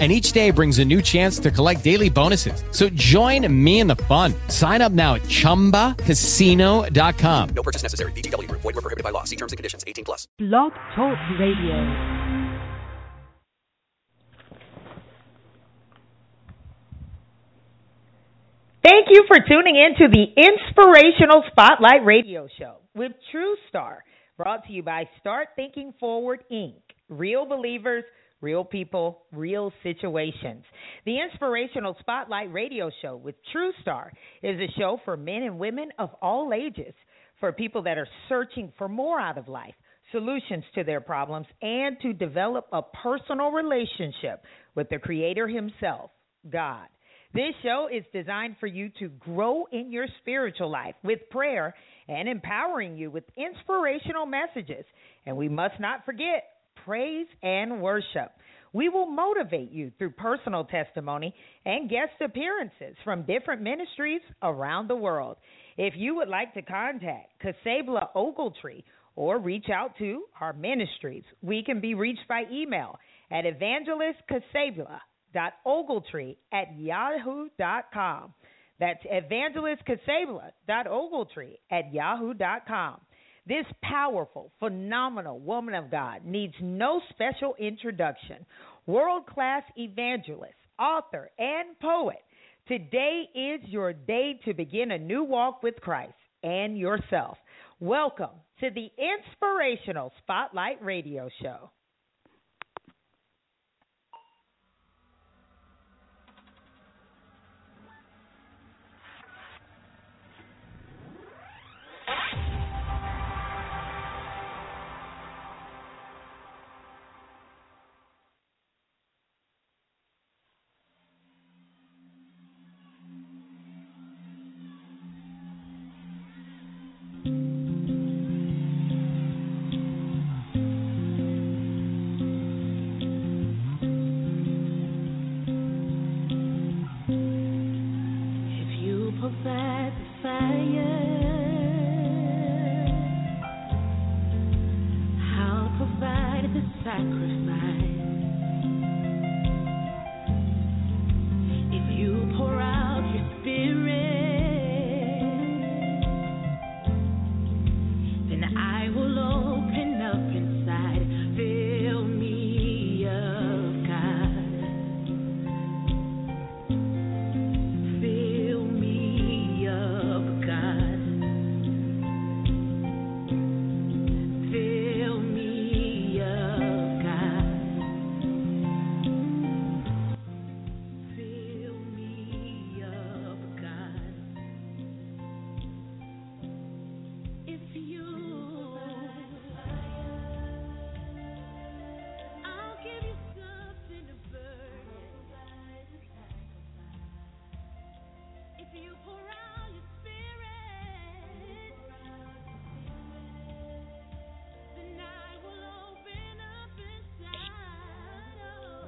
and each day brings a new chance to collect daily bonuses. So join me in the fun. Sign up now at ChumbaCasino.com. No purchase necessary. VGW. Void were prohibited by law. See terms and conditions. 18 plus. Blog Talk Radio. Thank you for tuning in to the Inspirational Spotlight Radio Show with True Star, brought to you by Start Thinking Forward Inc. Real believers, real people, real situations. The Inspirational Spotlight Radio Show with True Star is a show for men and women of all ages, for people that are searching for more out of life, solutions to their problems, and to develop a personal relationship with the Creator Himself, God. This show is designed for you to grow in your spiritual life with prayer and empowering you with inspirational messages. And we must not forget praise and worship. We will motivate you through personal testimony and guest appearances from different ministries around the world. If you would like to contact Casabla Ogletree or reach out to our ministries, we can be reached by email at evangelistcasabla ogletree at yahoo.com. That's evangelistcasabla.ogletree at yahoo.com. This powerful, phenomenal woman of God needs no special introduction. World class evangelist, author, and poet. Today is your day to begin a new walk with Christ and yourself. Welcome to the Inspirational Spotlight Radio Show.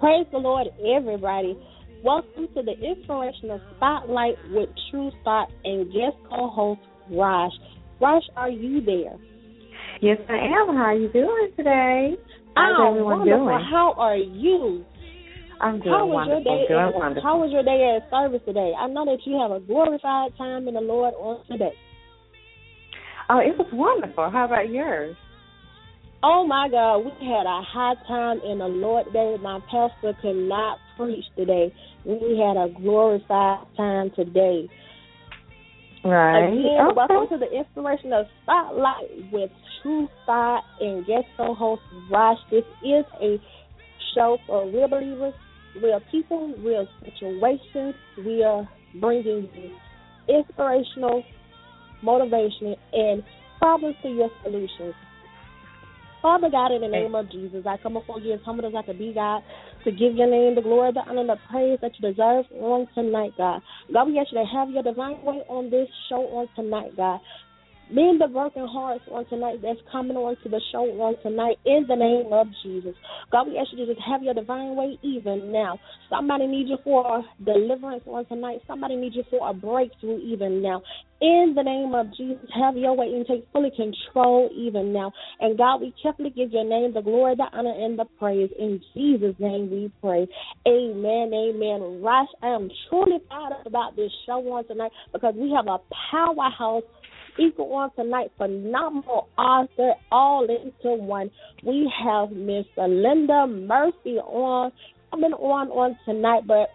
Praise the Lord, everybody. Welcome to the Inspirational Spotlight with True Thought and guest co-host Rosh. Rosh, are you there? Yes, I am. How are you doing today? How's oh, everyone wonderful. doing? How are you? I'm doing how was wonderful. your day? doing at, wonderful. How was your day at service today? I know that you have a glorified time in the Lord on today. Oh, it was wonderful. How about yours? Oh my God, we had a high time in the Lord today. My pastor could not preach today. We had a glorified time today. Right. Again, okay. welcome to the Inspirational Spotlight with True Thought and guest co-host Rosh. This is a show for real believers, real people, real situations. We are bringing you inspirational, motivation, and problems to your solutions. Father God, in the name of Jesus, I come before you as humble as I can be, God, to give your name the glory, the honor, and the praise that you deserve on tonight, God. God, we ask you to have your divine way on this show on tonight, God. Mend the broken hearts on tonight that's coming on to the show on tonight in the name of Jesus. God, we ask you to just have your divine way even now. Somebody needs you for deliverance on tonight. Somebody needs you for a breakthrough even now. In the name of Jesus, have your way and take fully control even now. And God, we carefully give your name the glory, the honor, and the praise. In Jesus' name we pray. Amen, amen. Rush, I am truly up about this show on tonight because we have a powerhouse equal on tonight, phenomenal author, all into one. We have Miss Linda Murphy on coming on on tonight, but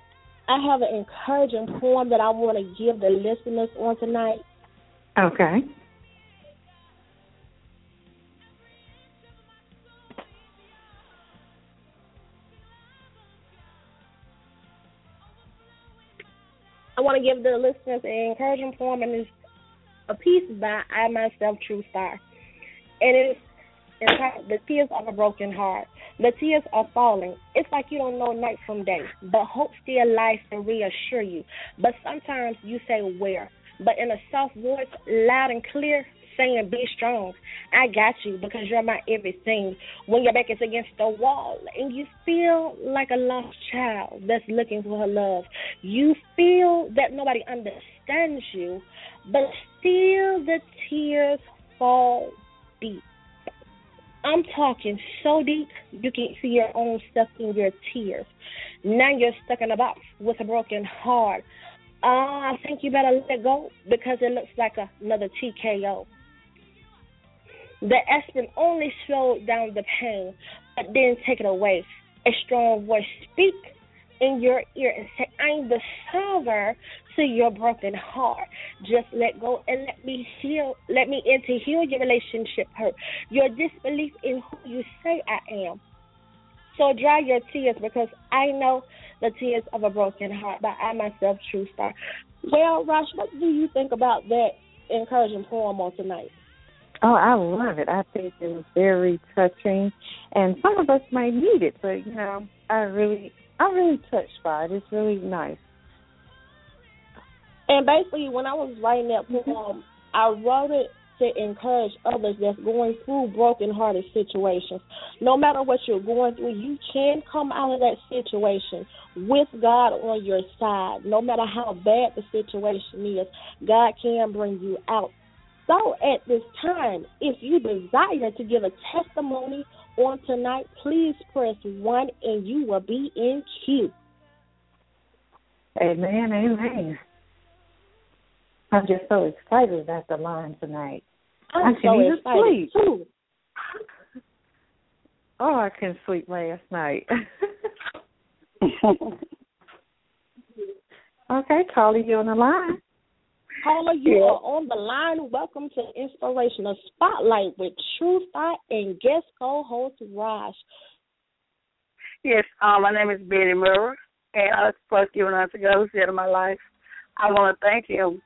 I have an encouraging poem that I want to give the listeners on tonight. Okay. I want to give the listeners an encouraging poem, and it's a piece by I myself, True Star. And it's entitled The Tears of a Broken Heart. The tears are falling. It's like you don't know night from day, but hope still lies to reassure you. But sometimes you say where, but in a soft voice, loud and clear, saying be strong. I got you because you're my everything. When your back is against the wall and you feel like a lost child that's looking for her love, you feel that nobody understands you, but still the tears fall deep. I'm talking so deep you can see your own stuff in your tears. Now you're stuck in a box with a broken heart. Uh, I think you better let go because it looks like another TKO. The aspirin only slowed down the pain, but didn't take it away. A strong voice speak in your ear and say, I'm the solver to your broken heart. Just let go and let me heal. Let me in to heal your relationship hurt, your disbelief in who you say I am. So dry your tears because I know the tears of a broken heart But I myself, True Star. Well, Rosh, what do you think about that encouraging poem on tonight? Oh, I love it. I think it was very touching, and some of us might need it, but you know, I really, I'm really touched by it. It's really nice. And basically, when I was writing that poem, mm-hmm. um, I wrote it to encourage others that's going through broken-hearted situations. No matter what you're going through, you can come out of that situation with God on your side. No matter how bad the situation is, God can bring you out. So at this time, if you desire to give a testimony on tonight, please press 1 and you will be in queue. Amen, amen. I'm just so excited about the line tonight. I'm I so can even excited sleep. too. Oh, I couldn't sleep last night. okay, Carly, you on the line? Caller, you are on the line. Welcome to Inspirational Spotlight with True Star and guest co-host Raj. Yes, um, my name is Betty Murray, and I was first given unto God who's the head of my life. I want to thank him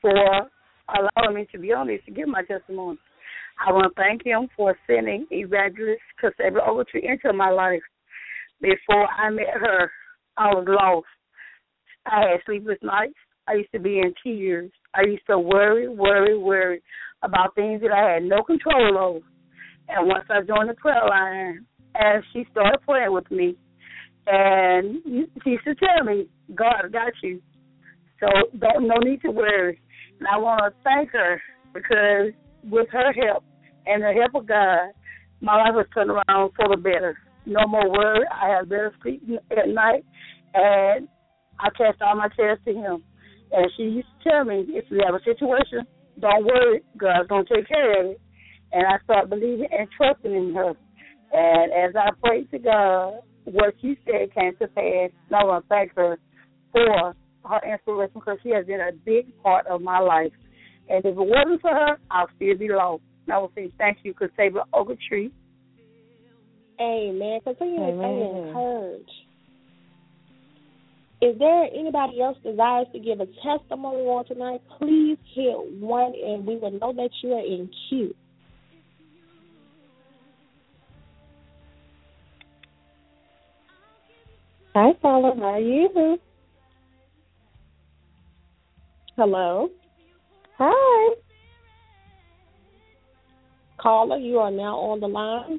for allowing me to be on this to give my testimony. I want to thank him for sending Evangelist Cassandra Ogletree into my life. Before I met her, I was lost. I had sleepless nights. I used to be in tears. I used to worry, worry, worry about things that I had no control over. And once I joined the prayer line, and she started praying with me, and she used to tell me, God got you. So don't no need to worry. And I want to thank her because with her help and the help of God, my life was turned around for the better. No more worry. I had better sleep at night, and I cast all my cares to Him. And she used to tell me, if you have a situation, don't worry, God's gonna take care of it. And I started believing and trusting in her. And as I prayed to God, what she said came to pass. And I want to thank her for her inspiration because she has been a big part of my life. And if it wasn't for her, I'll still be lost. And I will say thank you, Cassandra Ogletree. Amen. Continue to stay Amen. encouraged. Is there anybody else desires to give a testimony on tonight? Please hit one, and we will know that you are in queue. Hi, Paula. How are you? Hello. Hi. Caller, you are now on the line.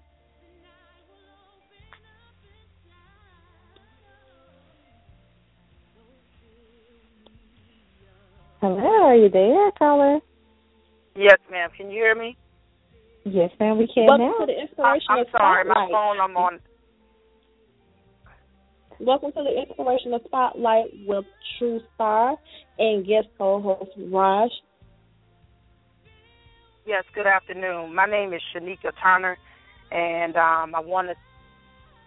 Hello, are you there, caller? Yes, ma'am. Can you hear me? Yes, ma'am, we can Welcome now. to the I, Inspirational I'm sorry, my phone. I'm on. Welcome to the Inspirational Spotlight with True Star and guest co-host Raj. Yes. Good afternoon. My name is Shanika Turner, and um, I want to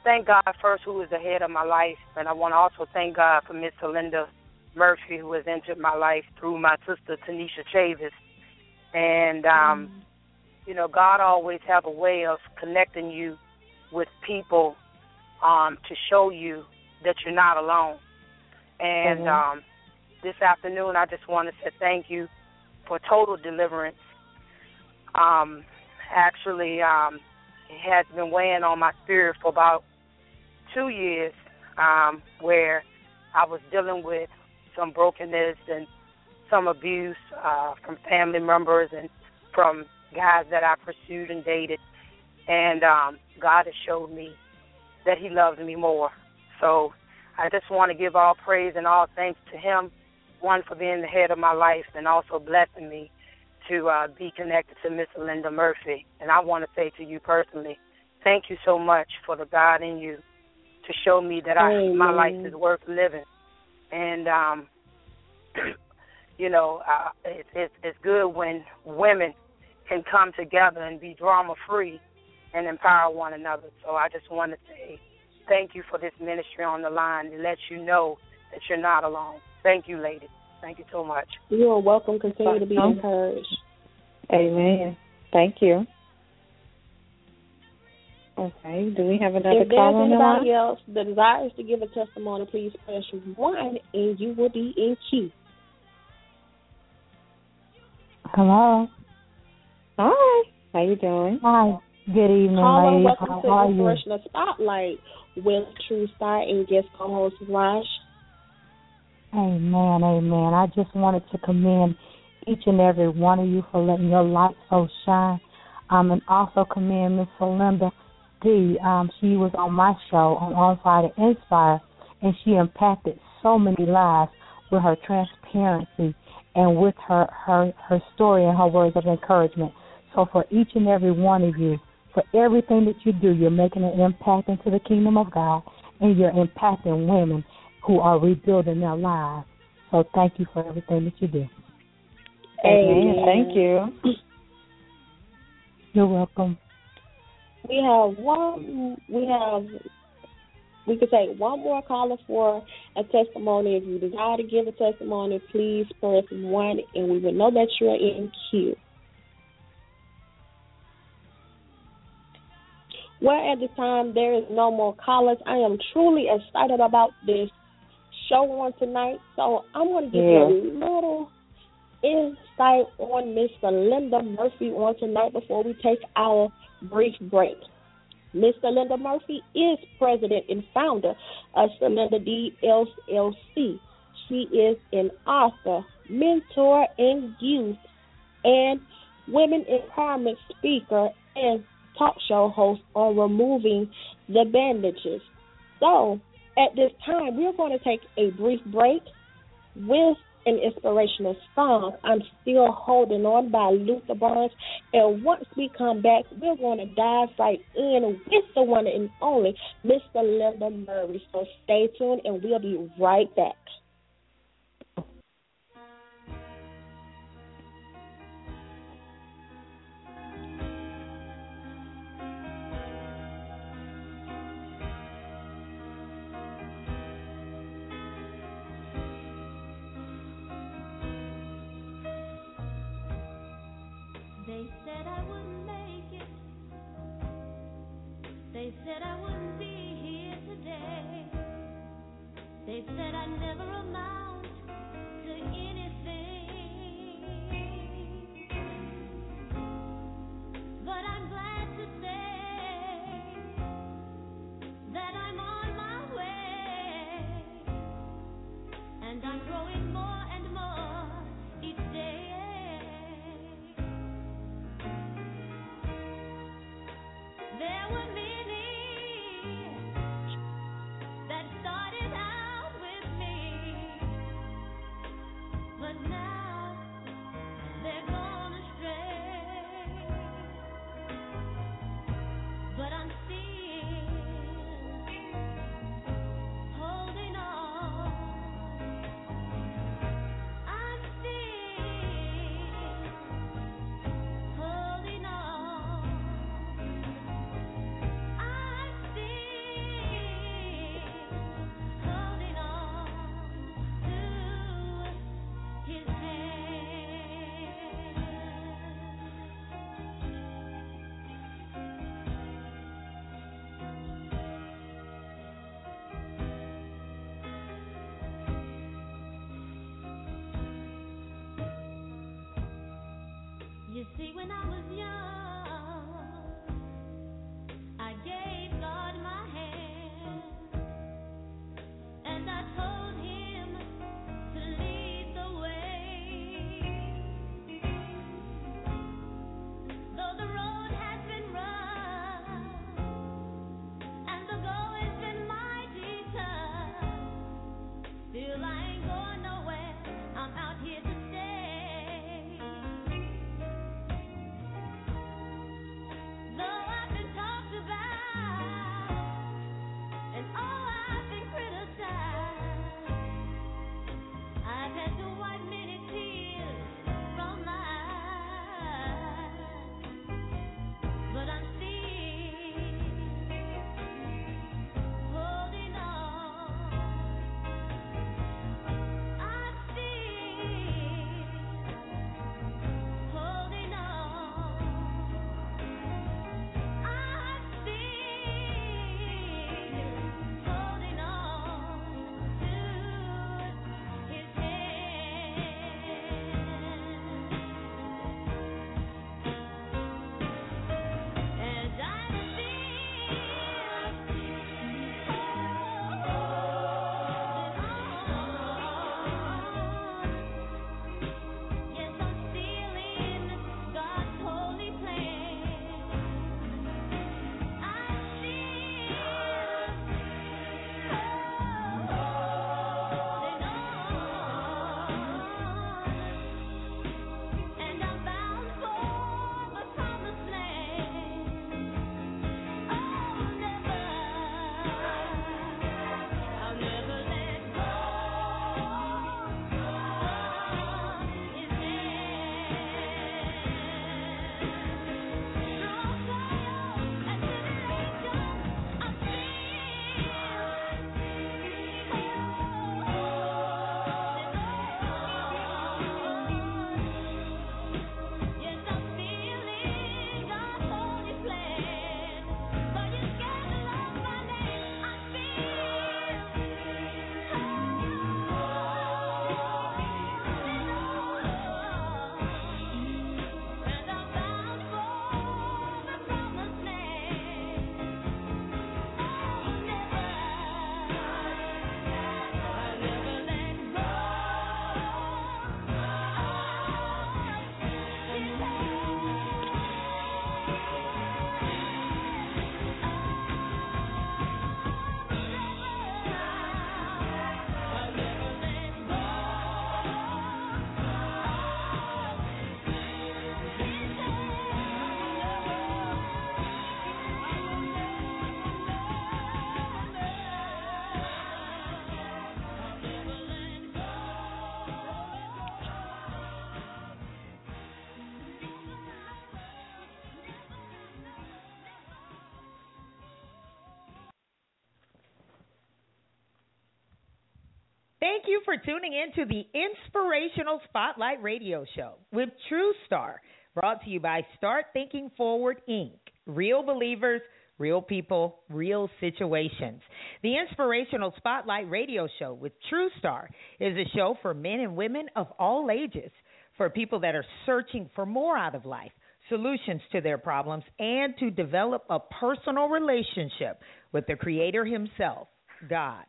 thank God first, who is the head of my life, and I want to also thank God for Miss Linda Murphy, who has entered my life through my sister Tanisha Chavis. And um, you know, God always have a way of connecting you with people um, to show you that you're not alone. And Mhm. um, this afternoon, I just want to say thank you for total deliverance. Um, actually, um, it has been weighing on my spirit for about two years, um, where I was dealing with some brokenness and some abuse uh, from family members and from guys that I pursued and dated. And um, God has showed me that He loves me more. So I just want to give all praise and all thanks to Him, one for being the head of my life and also blessing me to uh, be connected to Miss Linda Murphy. And I want to say to you personally, thank you so much for the God in you to show me that I my life is worth living. And um, you know, uh, it, it, it's good when women can come together and be drama free and empower one another. So I just want to say thank you for this ministry on the line and let you know that you're not alone. Thank you, ladies. Thank you so much. You are welcome. Continue to be encouraged. Amen. Thank you. Okay, do we have another If there's call on the line? anybody else that desires to give a testimony, please press one and you will be in queue. Hello. Hi, how you doing? Hi. Good evening, Caller, ladies. welcome How to are you? Inspirational Spotlight with True Star and guest co-host Raj. Amen, amen. I just wanted to commend each and every one of you for letting your light so shine. Um, and also commend Miss Linda D. Um, she was on my show on On Fire to Inspire, and she impacted so many lives with her transparency and with her her her story and her words of encouragement. So for each and every one of you, for everything that you do, you're making an impact into the kingdom of God, and you're impacting women who are rebuilding their lives. So thank you for everything that you do. Amen. Thank you. You're welcome. We have one. We have. We could take one more caller for a testimony. If you desire to give a testimony, please press one, and we will know that you are in queue. Well, at this time, there is no more callers. I am truly excited about this show on tonight. So I'm going to give you a little insight on Miss Linda Murphy on tonight before we take our brief break. Miss Linda Murphy is president and founder of Linda D LLC. She is an author, mentor, and youth and women empowerment speaker and talk show host on removing the bandages. So, at this time, we're going to take a brief break with an inspirational song, I'm Still Holding On by Luther Barnes. And once we come back, we're going to dive right in with the one and only Mr. Linda Murray. So stay tuned and we'll be right back. They said I wouldn't make it. They said I Thank you for tuning in to the Inspirational Spotlight Radio Show with True Star, brought to you by Start Thinking Forward Inc. Real believers, real people, real situations. The Inspirational Spotlight Radio Show with True Star is a show for men and women of all ages, for people that are searching for more out of life solutions to their problems, and to develop a personal relationship with the Creator Himself, God.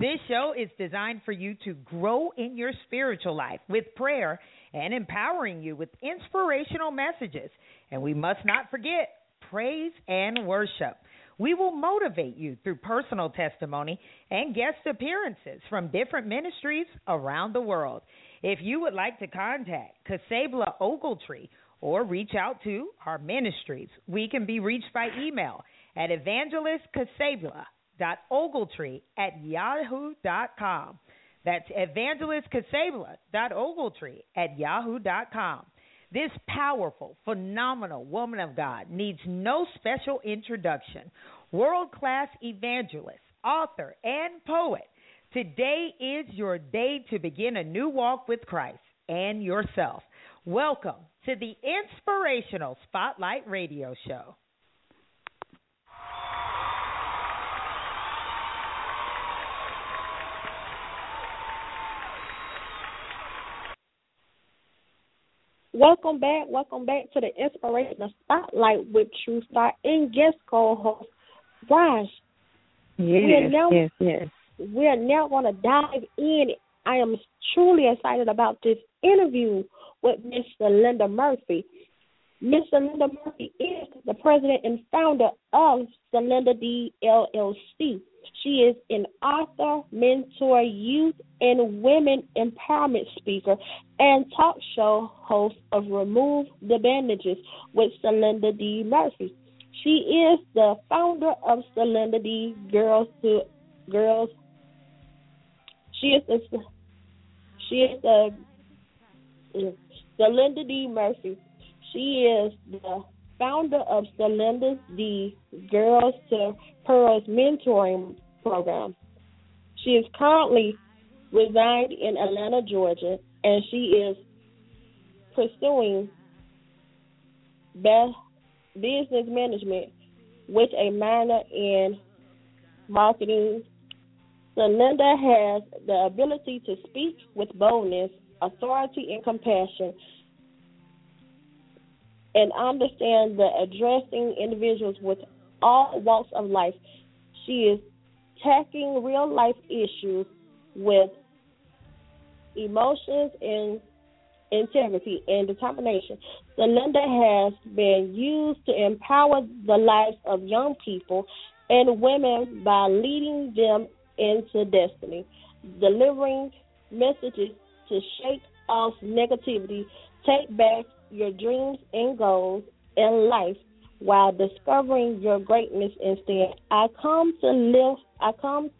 This show is designed for you to grow in your spiritual life with prayer and empowering you with inspirational messages. And we must not forget praise and worship. We will motivate you through personal testimony and guest appearances from different ministries around the world. If you would like to contact Casabla Ogletree or reach out to our ministries, we can be reached by email at evangelistcasabla evangelistcasabla.ogletree at yahoo.com. That's evangelistcasabla.ogletree at yahoo.com. This powerful, phenomenal woman of God needs no special introduction. World class evangelist, author, and poet. Today is your day to begin a new walk with Christ and yourself. Welcome to the Inspirational Spotlight Radio Show. Welcome back. Welcome back to the Inspirational Spotlight with True Star and guest co-host Raj. we are Yes, now, yes, yes. We are now going to dive in. I am truly excited about this interview with Mr. Linda Murphy. Mr. Linda Murphy is the president and founder of Sylinda D LLC. She is an author, mentor, youth, and women empowerment speaker, and talk show host of Remove the Bandages with Sylinda D. Mumphery. She is the founder of Sylinda D. Girls to Girls. She is the she is the Sylinda D. Mumphery. She is the founder of Sylinda D. Girls to Pearls mentoring program. She is currently resigned in Atlanta, Georgia, and she is pursuing business management with a minor in marketing. Sylinda has the ability to speak with boldness, authority, and compassion, and understand the addressing individuals with all walks of life. She is tackling real life issues with emotions and integrity and determination. Sylinda has been used to empower the lives of young people and women by leading them into destiny, delivering messages to shake off negativity, take back your dreams and goals in life while discovering your greatness instead. I come to live I come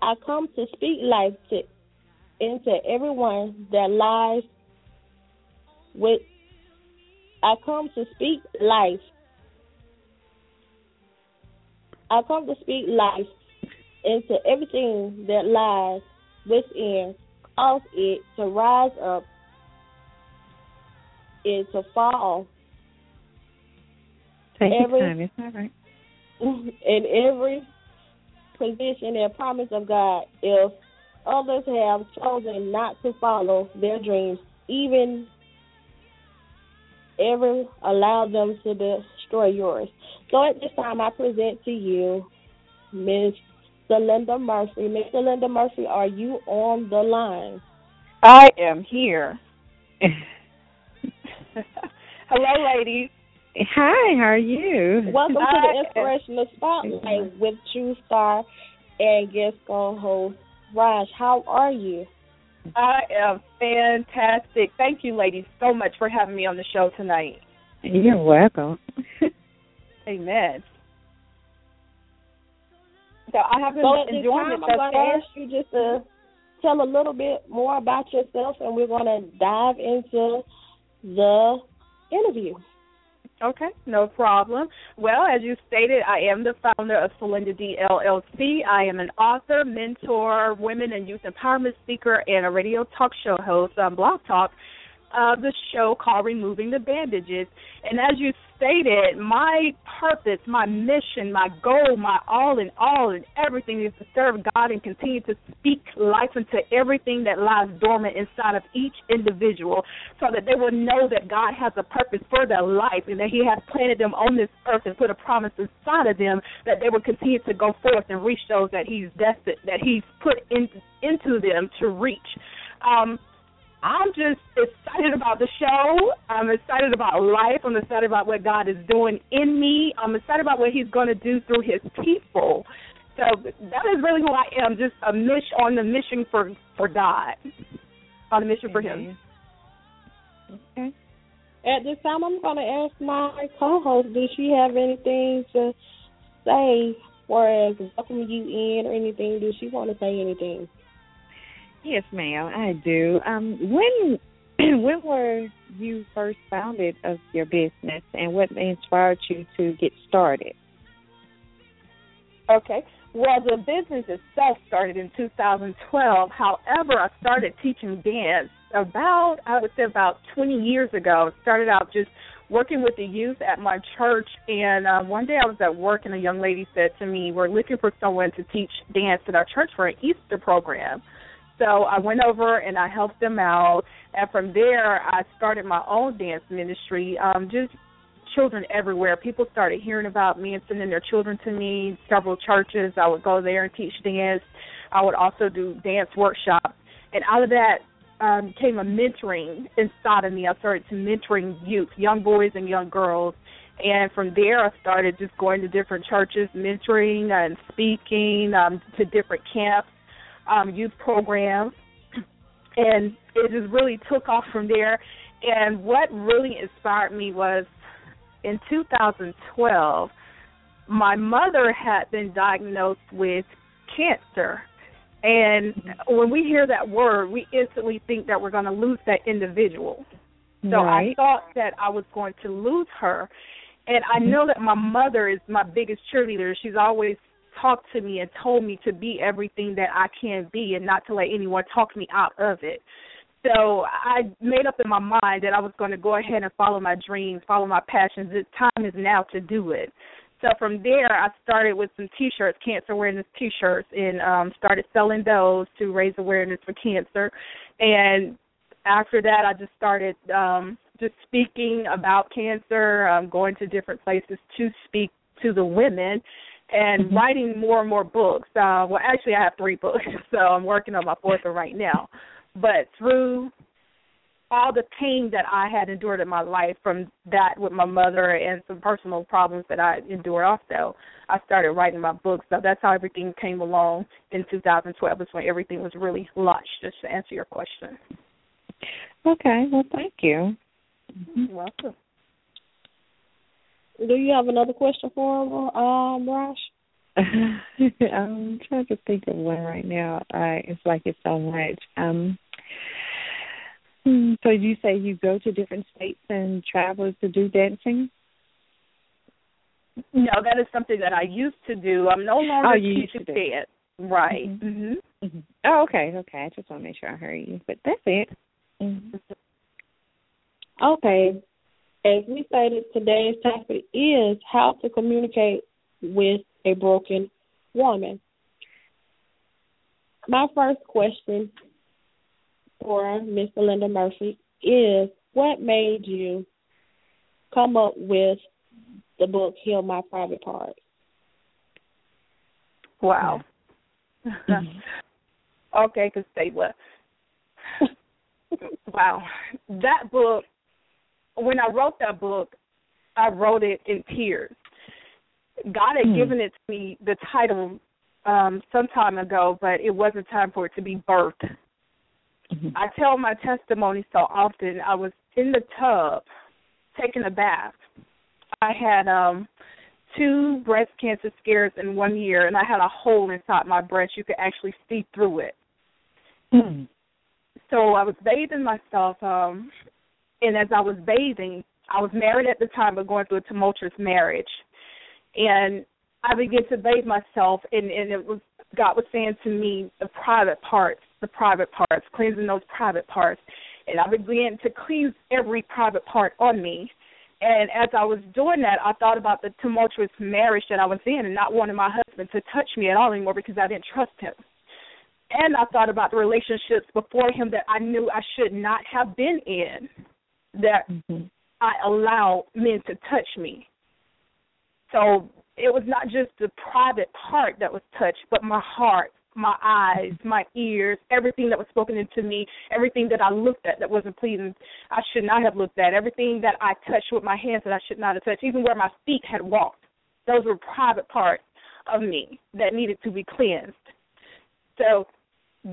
I come to speak life to into everyone that lies with I come to speak life. I come to speak life into everything that lies within, cause it to rise up and to fall. Take Every- your time. It's all right. in every position and promise of God if others have chosen not to follow their dreams, even ever allow them to destroy yours. So at this time, I present to you Ms. Sylinda Mumphery. Ms. Sylinda Mumphery, are you on the line? I am here. Hello, ladies. Hi, how are you? Welcome to the Inspirational Spotlight with True Star and guest co-host Raj. How are you? I am fantastic. Thank you, ladies, so much for having me on the show tonight. You're welcome. Amen. So I have been So at this enjoying time, it I'm going to ask you just to tell a little bit more about yourself, and we're going to dive into the interview. Okay, no problem. Well, as you stated, I am the founder of D LLC. I am an author, mentor, women and youth empowerment speaker, and a radio talk show host on Blog Talk of the show called Removing the Bandages. And as you stated, my purpose, my mission, my goal, my all in all and everything is to serve God and continue to speak life into everything that lies dormant inside of each individual so that they will know that God has a purpose for their life and that He has planted them on this earth and put a promise inside of them that they will continue to go forth and reach those that He's destined, that He's put in, into them to reach. Um, I'm just excited about the show. I'm excited about life. I'm excited about what God is doing in me. I'm excited about what He's going to do through His people. So that is really who I am. Just a mission on the mission for for God, on a mission for Him. Okay. At this time, I'm going to ask my co-host, does she have anything to say, or as welcoming you in, or anything? Does she want to say anything? Yes, ma'am, I do. Um, when when were you first founded of your business, and what inspired you to get started? Okay. Well, the business itself started in 2012. However, I started teaching dance about, I would say, about 20 years ago. Started out just working with the youth at my church, and uh, one day I was at work, and a young lady said to me, "We're looking for someone to teach dance at our church for an Easter program." So I went over and I helped them out, and from there I started my own dance ministry. Um, just children everywhere. People started hearing about me and sending their children to me. Several churches, I would go there and teach dance. I would also do dance workshops, and out of that um, came a mentoring inside of me. I started to mentoring youth, young boys and young girls. And from there, I started just going to different churches, mentoring and speaking um, to different camps, um, youth programs, and it just really took off from there. And what really inspired me was in 2012, my mother had been diagnosed with cancer. And when we hear that word, we instantly think that we're going to lose that individual. So I thought that I was going to lose her. And I know that my mother is my biggest cheerleader. She's always talked to me and told me to be everything that I can be and not to let anyone talk me out of it. So I made up in my mind that I was going to go ahead and follow my dreams, follow my passions. The time is now to do it. So from there, I started with some T-shirts, cancer awareness T-shirts, and um, started selling those to raise awareness for cancer. And after that, I just started um, just speaking about cancer, um, going to different places to speak to the women, and writing more and more books. Uh, well, actually, I have three books, so I'm working on my fourth one right now. But through all the pain that I had endured in my life from that with my mother and some personal problems that I endured also, I started writing my books. So that's how everything came along in 2012 is when everything was really launched, just to answer your question. Okay, well, thank you. You're welcome. Do you have another question for him, um, Rosh? I'm trying to think of one right now. I it's like it's so much. Um, hmm, so you say you go to different states and travel to do dancing? No, that is something that I used to do. I'm no longer Oh, you used teaching to do. dance. Right. Mhm. Oh, okay, okay. I just want to make sure I heard you, but that's it. Mhm. Okay. As we stated, today's topic is how to communicate with a broken woman. My first question for Miss Linda Murphy is what made you come up with the book Heal My Private Parts? Wow. Mm-hmm. okay, because stay what? wow. That book, when I wrote that book, I wrote it in tears. God had Hmm. given it to me, the title, um, some time ago, but it wasn't time for it to be birthed. Mhm. I tell my testimony so often. I was in the tub taking a bath. I had um two breast cancer scares in one year and I had a hole inside my breast. You could actually see through it. Mhm. So I was bathing myself, um and as I was bathing, I was married at the time but going through a tumultuous marriage. And I began to bathe myself and, and it was God was saying to me the private parts, the private parts, cleansing those private parts. And I began to cleanse every private part on me. And as I was doing that, I thought about the tumultuous marriage that I was in and not wanting my husband to touch me at all anymore because I didn't trust him. And I thought about the relationships before him that I knew I should not have been in, that Mhm. I allow men to touch me. So it was not just the private part that was touched, but my heart, my eyes, my ears, everything that was spoken into me, everything that I looked at that wasn't pleasing, I should not have looked at, everything that I touched with my hands that I should not have touched, even where my feet had walked. Those were private parts of me that needed to be cleansed. So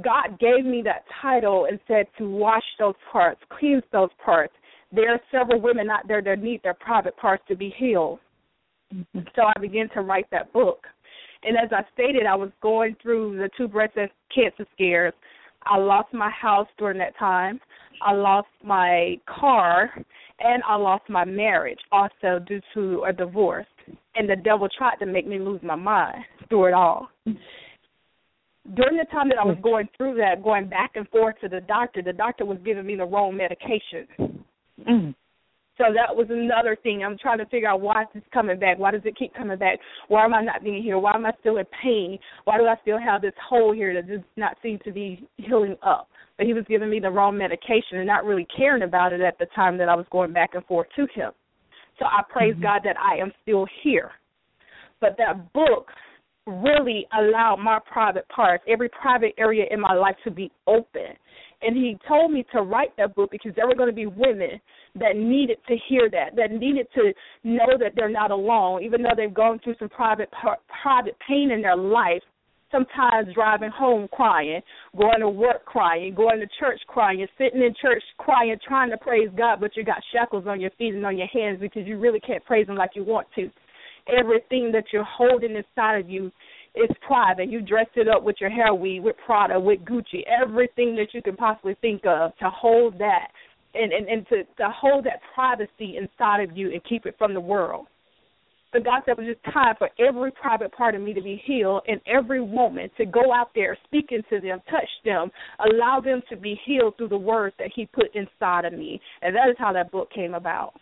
God gave me that title and said to wash those parts, cleanse those parts. There are several women out there that need their private parts to be healed. Mm-hmm. So I began to write that book. And as I stated, I was going through the two breast cancer scares. I lost my house during that time. I lost my car, and I lost my marriage also due to a divorce. And the devil tried to make me lose my mind through it all. During the time that I was going through that, going back and forth to the doctor, the doctor was giving me the wrong medication. Mm. So that was another thing. I'm trying to figure out why is this coming back? Why does it keep coming back? Why am I not being here? Why am I still in pain? Why do I still have this hole here that does not seem to be healing up? But he was giving me the wrong medication and not really caring about it at the time that I was going back and forth to him. So I praise mm-hmm. God that I am still here. But that book really allowed my private parts, every private area in my life to be open and he told me to write that book because there were going to be women that needed to hear that, that needed to know that they're not alone, even though they've gone through some private private pain in their life. Sometimes driving home crying, going to work crying, going to church crying, sitting in church crying, trying to praise God, but you got shackles on your feet and on your hands because you really can't praise Him like you want to. Everything that you're holding inside of you it's private. You dressed it up with your hair weave, with Prada, with Gucci, everything that you can possibly think of to hold that and, and, and to, to hold that privacy inside of you and keep it from the world. But God said it was just time for every private part of me to be healed and every woman to go out there, speaking to them, touch them, allow them to be healed through the words that He put inside of me. And that is how that book came about.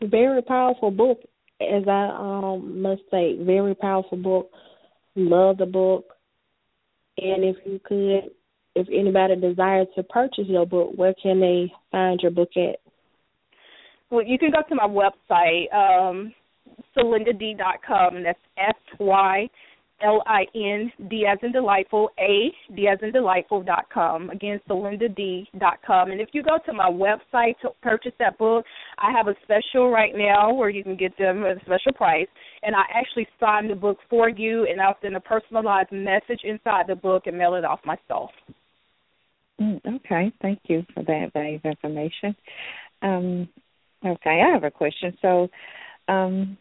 Very powerful book, as I um, must say, very powerful book love the book. And if you could, if anybody desires to purchase your book, where can they find your book at? Well, you can go to my website, um, com. That's S Y L I N D as in delightful A D as in delightful dot com. Again, Sylinda D dot com. And if you go to my website to purchase that book, I have a special right now where you can get them at a special price. And I actually sign the book for you, and I'll send a personalized message inside the book and mail it off myself. Mm, okay, thank you for that valuable information. Um, okay, I have a question. So, um,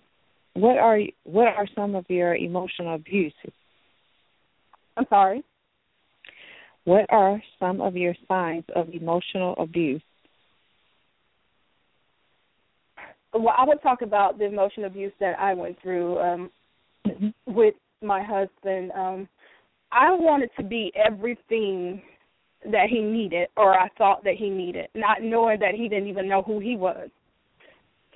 what are what are some of your emotional abuses? I'm sorry. What are some of your signs of emotional abuse? Well, I would talk about the emotional abuse that I went through um, mm-hmm. with my husband. Um, I wanted to be everything that he needed, or I thought that he needed, not knowing that he didn't even know who he was.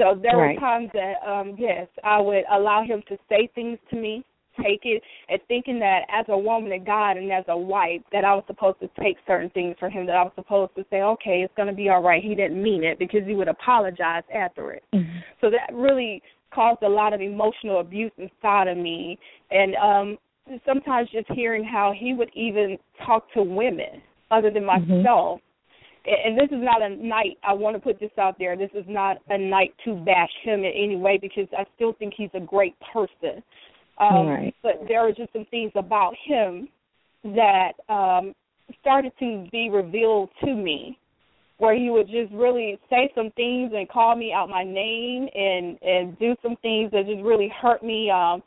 So there right. were times that, um, yes, I would allow him to say things to me, take it, and thinking that as a woman of God and as a wife, that I was supposed to take certain things from him, that I was supposed to say, okay, it's going to be all right. He didn't mean it because he would apologize after it. Mm-hmm. So that really caused a lot of emotional abuse inside of me. And um sometimes just hearing how he would even talk to women other than mm-hmm. myself. Mm-hmm and this is not a night I want to put this out there. This is not a night to bash him in any way because I still think he's a great person. Um, right. But there are just some things about him that um, started to be revealed to me, where he would just really say some things and call me out my name and and do some things that just really hurt me. Um,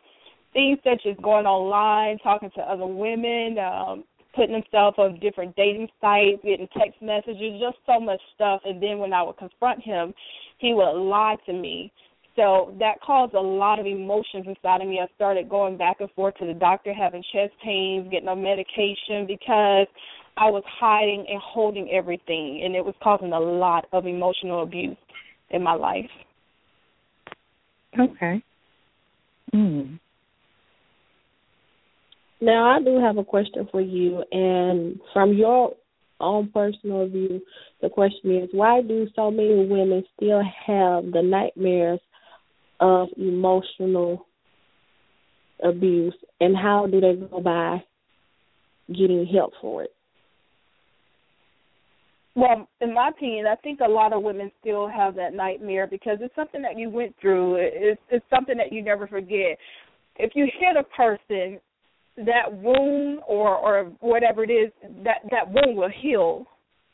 things such as going online, talking to other women, um, putting himself on different dating sites, getting text messages, just so much stuff. And then when I would confront him, he would lie to me. So that caused a lot of emotions inside of me. I started going back and forth to the doctor, having chest pains, getting on medication because I was hiding and holding everything, and it was causing a lot of emotional abuse in my life. Okay. Mm. Now, I do have a question for you, and from your own personal view, the question is why do so many women still have the nightmares of emotional abuse, and how do they go by getting help for it? Well, in my opinion, I think a lot of women still have that nightmare because it's something that you went through. It's it's something that you never forget. If you hit a person, that wound or or whatever it is, that that wound will heal.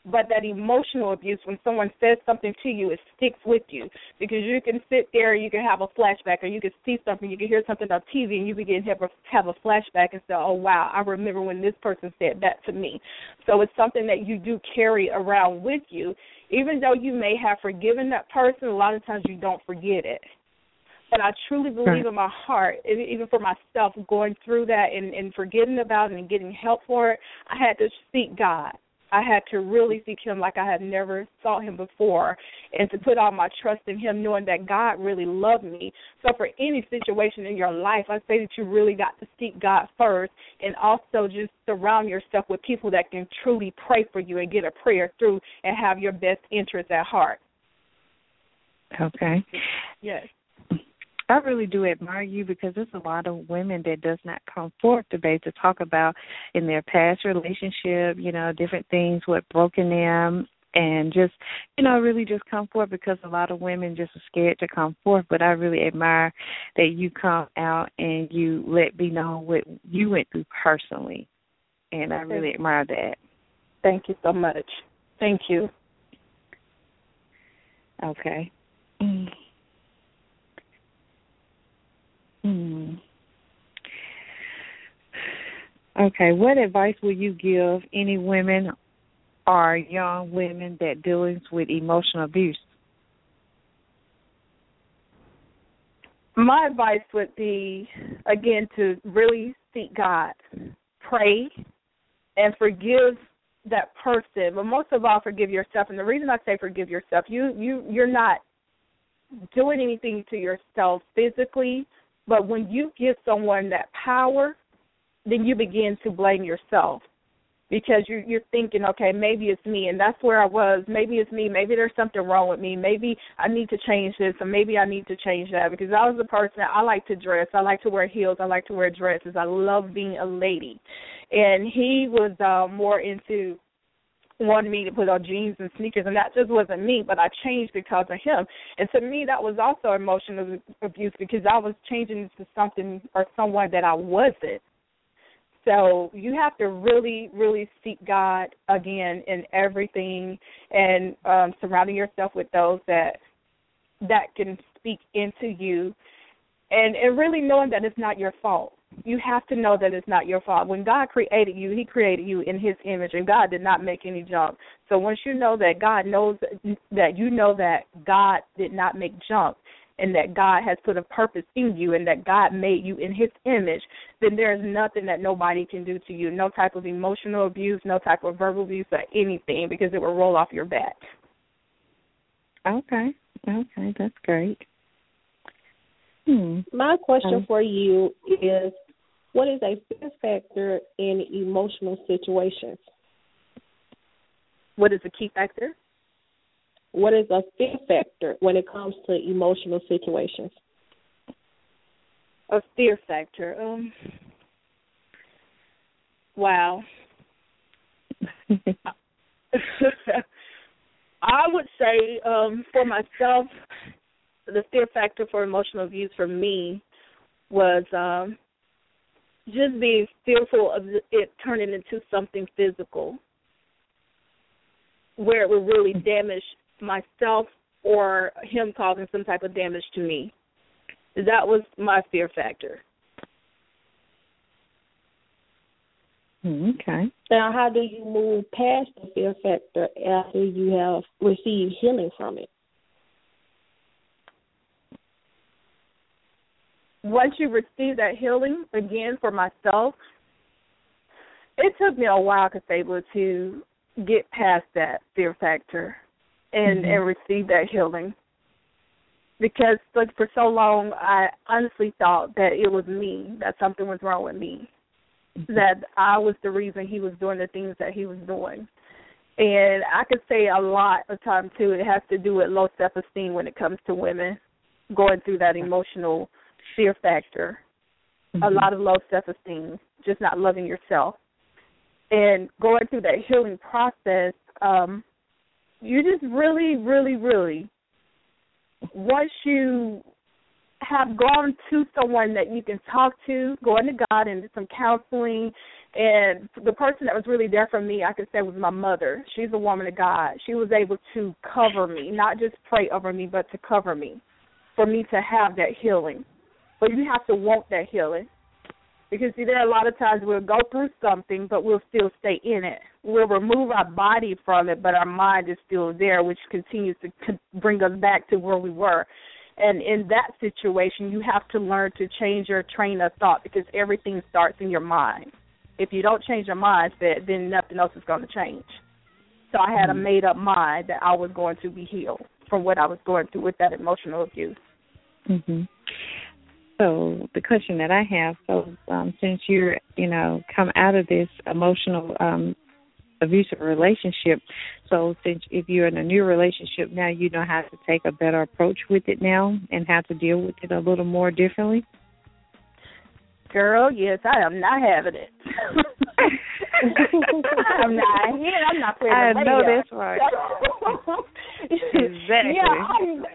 But that emotional abuse, when someone says something to you, it sticks with you because you can sit there, you can have a flashback, or you can see something, you can hear something on TV, and you begin to have a, have a flashback and say, "Oh wow, I remember when this person said that to me." So it's something that you do carry around with you, even though you may have forgiven that person. A lot of times you don't forget it. But I truly believe Right. in my heart, even for myself, going through that and, and forgetting about it and getting help for it, I had to seek God. I had to really seek Him like I had never sought Him before, and to put all my trust in Him, knowing that God really loved me. So, for any situation in your life, I say that you really got to seek God first, and also just surround yourself with people that can truly pray for you and get a prayer through and have your best interests at heart. Okay. Yes. I really do admire you because there's a lot of women that does not come forth to be to talk about in their past relationship, you know, different things, what broken them and just you know, really just come forth because a lot of women just are scared to come forth. But I really admire that you come out and you let me know what you went through personally. And I really admire that. Thank you so much. Thank you. Okay. Mm. Hmm. Okay, what advice would you give any women or young women that deals with emotional abuse? My advice would be again to really seek God, pray, and forgive that person. But most of all, forgive yourself. And the reason I say forgive yourself, you you you're not doing anything to yourself physically, but when you give someone that power, then you begin to blame yourself because you're you're thinking, okay, maybe it's me, and that's where I was. Maybe it's me. Maybe there's something wrong with me. Maybe I need to change this, or maybe I need to change that. Because I was a person that I like to dress. I like to wear heels. I like to wear dresses. I love being a lady, and he was uh, more into wanted me to put on jeans and sneakers and that just wasn't me but i changed because of him and to me that was also emotional abuse because i was changing into something or someone that i wasn't so you have to really, really seek God again in everything, and um, surrounding yourself with those that that can speak into you, and and really knowing that it's not your fault. You have to know that it's not your fault. When God created you, He created you in His image, and God did not make any junk. So once you know that God knows that you know that God did not make junk, and that God has put a purpose in you and that God made you in his image, then there's nothing that nobody can do to you. No type of emotional abuse, no type of verbal abuse or anything because it will roll off your back. Okay. Okay, that's great. Hmm. My question Um, for you is what is a fear factor in emotional situations? What is the key factor? What is a fear factor when it comes to emotional situations? A fear factor. Um wow. I would say um for myself the fear factor for emotional abuse for me was um just being fearful of it turning into something physical where it would really damage myself or him causing some type of damage to me. That was my fear factor. Okay. Now, how do you move past the fear factor after you have received healing from it? Once you receive that healing, again for myself, it took me a while to be able to get past that fear factor and Mhm. and receive that healing. Because like for so long I honestly thought that it was me, that something was wrong with me. That I was the reason he was doing the things that he was doing. And I could say a lot of time too, it has to do with low self esteem when it comes to women going through that emotional fear factor. A Mhm. lot of low self esteem, just not loving yourself. and going through that healing process, um, you just really, really, really, once you have gone to someone that you can talk to, going to God and some counseling, and the person that was really there for me, I could say, was my mother. She's a woman of God. She was able to cover me, not just pray over me, but to cover me, for me to have that healing. But you have to want that healing. Because see, there are a lot of times we'll go through something, but we'll still stay in it. We'll remove our body from it, but our mind is still there, which continues to bring us back to where we were. And in that situation, you have to learn to change your train of thought because everything starts in your mind. If you don't change your mindset, then nothing else is going to change. So I had a made up mind that I was going to be healed from what I was going through with that emotional abuse. Mhm. So the question that I have, so um, since you're, you know, come out of this emotional um, abusive relationship, so since if you're in a new relationship now, you know how to take a better approach with it now and how to deal with it a little more differently. Girl, yes, I am not having it. I'm not here. I'm not playing I know that's right. exactly. Yeah, I'm,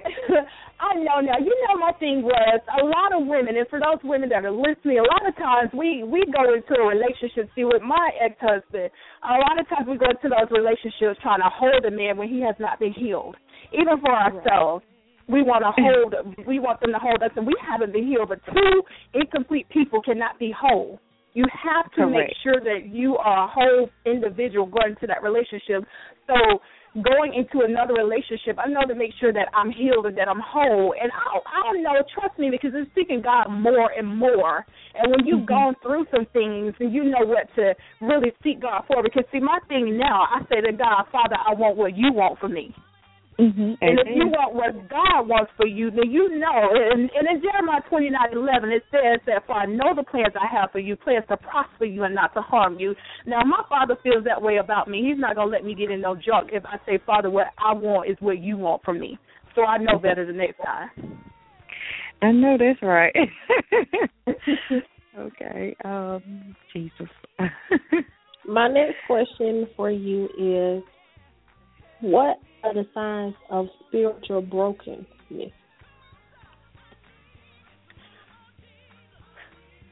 I know now. You know, my thing was a lot of women, and for those women that are listening, a lot of times we we go into a relationship. See, with my ex husband, a lot of times we go into those relationships trying to hold a man when he has not been healed, even for ourselves. We want to mm. hold. We want them to hold us, and we haven't been healed. But two incomplete people cannot be whole. You have to make sure that you are a whole individual going into that relationship. So going into another relationship, I know to make sure that I'm healed and that I'm whole. And I, I don't know, trust me, because it's seeking God more and more. And when you've mm-hmm. gone through some things and you know what to really seek God for, because see, my thing now, I say to God, Father, I want what you want for me. Mm-hmm. And if you want what God wants for you, then you know. And, and in Jeremiah twenty nine eleven, it says that for I know the plans I have for you, plans to prosper you and not to harm you. Now, my father feels that way about me. He's not going to let me get in no junk if I say, Father, what I want is what you want from me. So I know better the next time. I know that's right. okay. Um, Jesus. My next question for you is what are the signs of spiritual brokenness?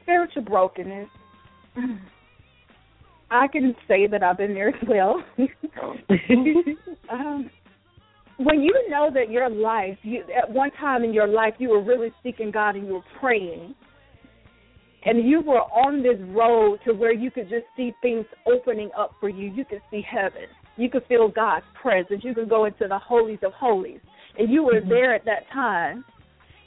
Spiritual brokenness. I can say that I've been there as well. um, when you know that your life, you at one time in your life, you were really seeking God and you were praying, and you were on this road to where you could just see things opening up for you. You could see heaven. You could feel God's presence. You could go into the holies of holies, and you were mm-hmm. there at that time.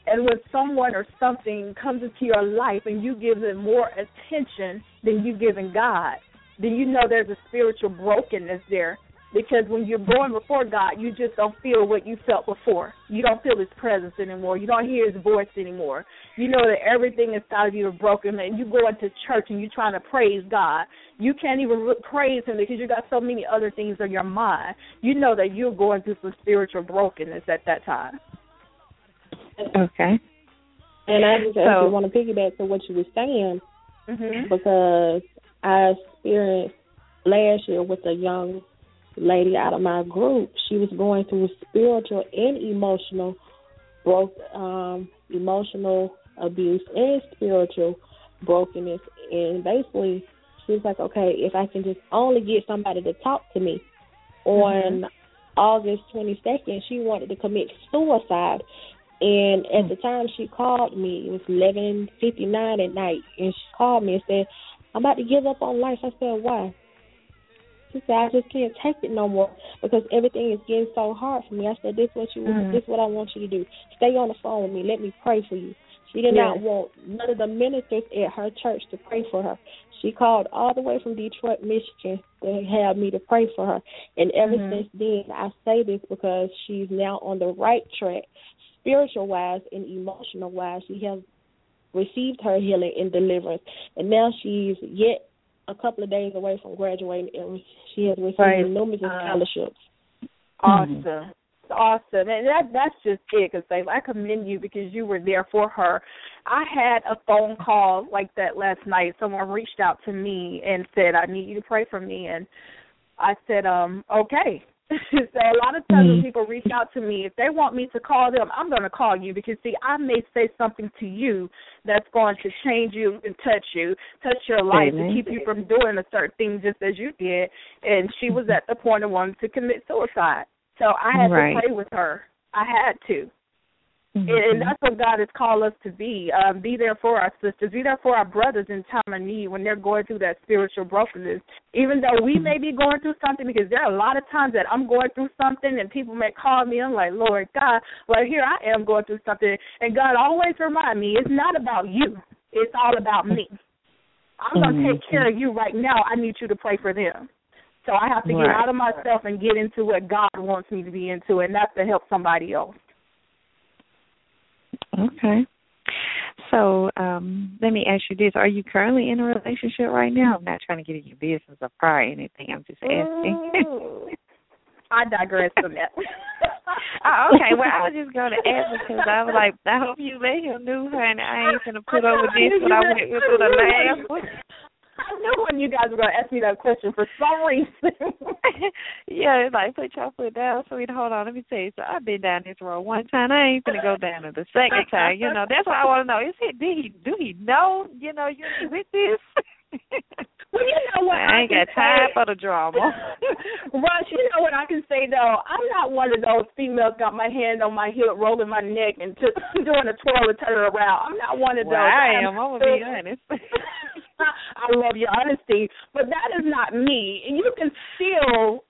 And when someone or something comes into your life and you give them more attention than you giving God, then you know there's a spiritual brokenness there. Because when you're born before God, you just don't feel what you felt before. You don't feel His presence anymore. You don't hear His voice anymore. You know that everything inside of you is broken, and you go into church and you're trying to praise God. You can't even praise Him because you got so many other things on your mind. You know that you're going through some spiritual brokenness at that time. okay. And I just So- actually want to piggyback to what you were saying Mm-hmm. because I experienced last year with a young lady out of my group. She was going through spiritual and emotional broke um emotional abuse and spiritual brokenness and basically she was like, Okay, if I can just only get somebody to talk to me on August twenty second she wanted to commit suicide and at the time she called me, it was eleven fifty nine at night, and she called me and said, "I'm about to give up on life." I said, "Why?" She said, "I just can't take it no more because everything is getting so hard for me." I said, "This what you, Mhm. this what I want you to do. Stay on the phone with me. Let me pray for you." She did Yes. not want none of the ministers at her church to pray for her. She called all the way from Detroit, Michigan, to have me to pray for her. And ever Mhm. since then, I say this because she's now on the right track, spiritual wise and emotional wise. She has received her healing and deliverance, and now she's yet a couple of days away from graduating, and she has received Praise numerous God. scholarships. Awesome. awesome, and that that's just it. Cause like, I commend you because you were there for her. I had a phone call like that last night. Someone reached out to me and said, "I need you to pray for me," and I said, "Um, okay." so a lot of times when mm-hmm. people reach out to me, if they want me to call them, I'm going to call you because see, I may say something to you that's going to change you and touch you, touch your life, Amen. to keep you from doing a certain thing just as you did. And she was mm-hmm. at the point of wanting to commit suicide, so I had Right. to pray with her. I had to. Mm-hmm. And, and that's what God has called us to be. Um, be there for our sisters. Be there for our brothers in time of need when they're going through that spiritual brokenness. Even though we may be going through something, because there are a lot of times that I'm going through something and people may call me. I'm like, Lord God, well here I am going through something, and God always remind me it's not about you. It's all about me. I'm going to take care of you right now. I need you to pray for them. So I have to get out of myself and get into what God wants me to be into, and that's to help somebody else. Okay. So, um, let me ask you this: Are you currently in a relationship right now? I'm not trying to get in your business or pry or anything. I'm just asking. Ooh. I digress from that. oh, okay. Well, I was just going to ask because I was like, I hope you let him knew her, and I ain't gonna put over this what I went with the last one. I knew when you guys were going to ask me that question for some reason. yeah, it's like put your foot down, sweet. Hold on, let me tell you. So I've been down this road one time. I ain't gonna go down it the second time. You know, that's what I want to know. Is he? Did he? Do he know? You know, you with this? well, you know what? I ain't can got time for the drama. Rush, you know what I can say though? I'm not one of those females got my hand on my hip, rolling my neck, and just doing a twirl and turn it around. I'm not one of Well, those. I am am. I'm gonna be honest. I love your honesty, but that is not me. And you can still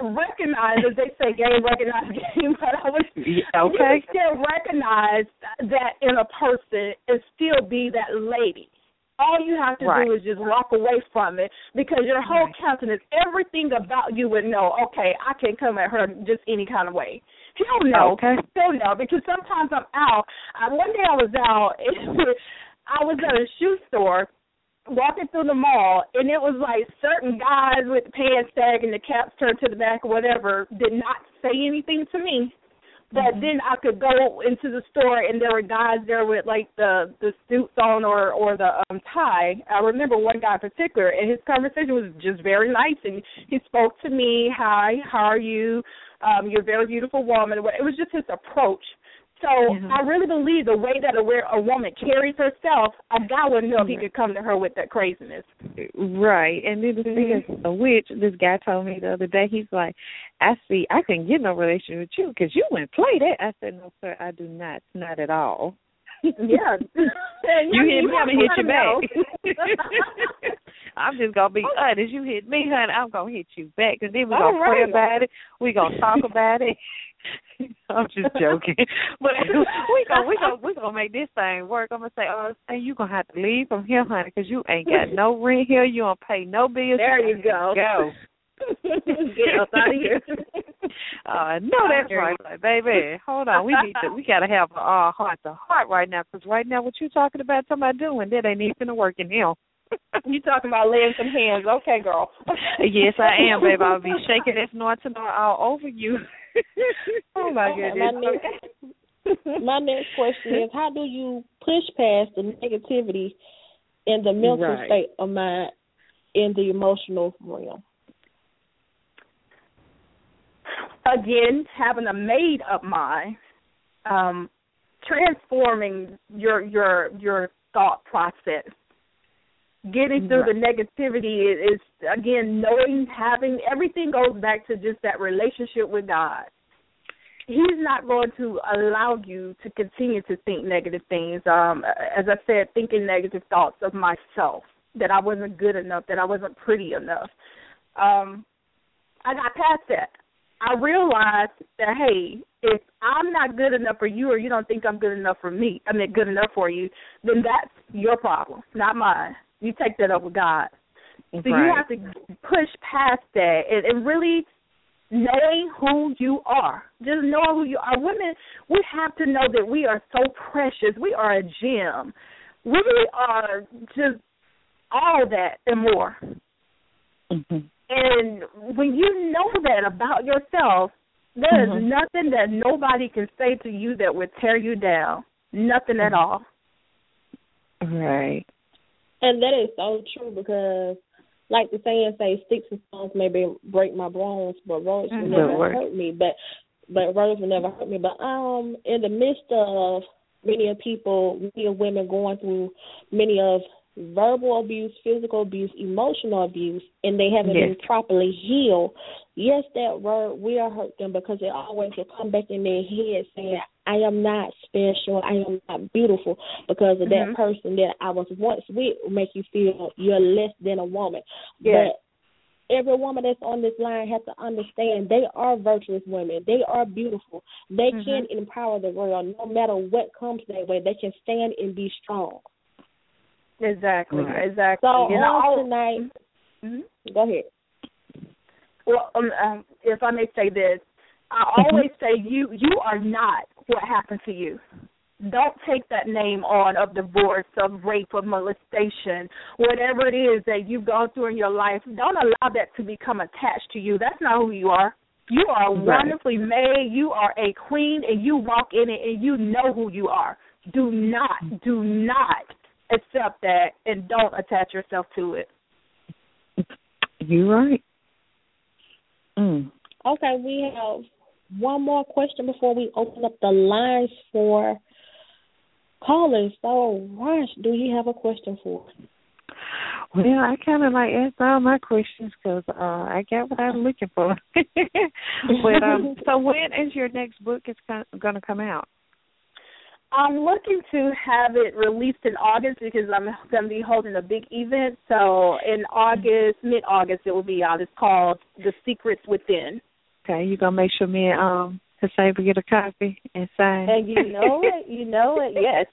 recognize, as they say, game recognize game. But I you okay. can still recognize that in a person and still be that lady. All you have to Right. do is just walk away from it because your whole countenance, everything about you would know, okay, I can't come at her just any kind of way. He'll know. Okay. He'll know because sometimes I'm out. I, one day I was out. I was at a shoe store walking through the mall, and it was like certain guys with the pants sag and the caps turned to the back or whatever did not say anything to me. But then I could go into the store and there were guys there with like the the suits on or or the um tie. I remember one guy in particular, and his conversation was just very nice, and he spoke to me. Hi, how are you? Um, you're a very beautiful woman. It was just his approach. So I really believe the way that a, where a woman carries herself, a guy would know if he could come to her with that craziness. Right. And then the thing mm-hmm. is, a witch, this guy told me the other day, he's like, I see, I couldn't get no relation with you because you wouldn't play that. I said, no, sir, I do not. Not at all. Yeah. you hit me, I'm going to hit you back. I'm just going to be oh. honest. You hit me, honey, I'm going to hit you back. And then we're going to pray about it. We're going to talk about it. I'm just joking, but we gonna we gonna we gonna make this thing work. I'm gonna say, oh, and you gonna have to leave from here, honey, because you ain't got no rent here. You don't pay no bills. There you go. Go. Get us out of here. Uh, no, that's right, like, baby. Hold on, we need to. We gotta have a uh, heart to heart right now, because right now, what you talking about, about doing, that ain't even gonna work in him. you talking about laying some hands? Okay, girl. yes, I am, baby. I'll be shaking this north to north all over you. Oh my Okay, goodness. My next, my next question is: How do you push past the negativity in the mental Right. state of mind in the emotional realm? Again, having a made up mind, um, transforming your your your thought process. Getting through the negativity is, is again knowing having everything goes back to just that relationship with God. He's not going to allow you to continue to think negative things. Um, as I said, thinking negative thoughts of myself that I wasn't good enough, that I wasn't pretty enough. Um, I got past that. I realized that hey, if I'm not good enough for you, or you don't think I'm good enough for me, I mean good enough for you, then that's your problem, not mine. You take that up with God. So you have to push past that and, and really knowing who you are. Just know who you are. Women, we have to know that we are so precious. We are a gem. We are just all that and more. Mm-hmm. And when you know that about yourself, There is Mhm. nothing that nobody can say to you that would tear you down. Nothing Mm-hmm. at all. Right. And that is so true because, like the saying say, sticks and stones maybe break my bones, but words will Mhm. never But words- hurt me. But but words will never hurt me. But um, in the midst of many of people, many of women going through many of verbal abuse, physical abuse, emotional abuse, and they haven't Yes. been properly healed. Yes, that word will hurt them because it always will come back in their head saying, I am not special, I am not beautiful because of Mhm. that person that I was once with will make you feel you're less than a woman. Yes. But every woman that's on this line has to understand they are virtuous women. They are beautiful. They Mhm. can empower the world no matter what comes their way. They can stand and be strong. Exactly. Right. Exactly. So You know, on tonight, Mhm. go ahead. Well, um, um, if I may say this, I always say you you are not what happened to you. Don't take that name on of divorce, of rape, of molestation, whatever it is that you've gone through in your life. Don't allow that to become attached to you. That's not who you are. You are Right. wonderfully made. You are a queen, and you walk in it, and you know who you are. Do not, do not accept that, and don't attach yourself to it. You're right. Mm. Okay, we have one more question before we open up the lines for callers. So, Raj, do you have a question for us? Well, I kind of like asked all my questions because uh, I got what I'm looking for. but um, so when is your next book is going to come out? I'm looking to have it released in August because I'm going to be holding a big event. So in August, mid August, it will be out. It's called The Secrets Within. Okay, you gonna make sure me and um Cassandra get a copy and sign. And you know it, you know it, yes.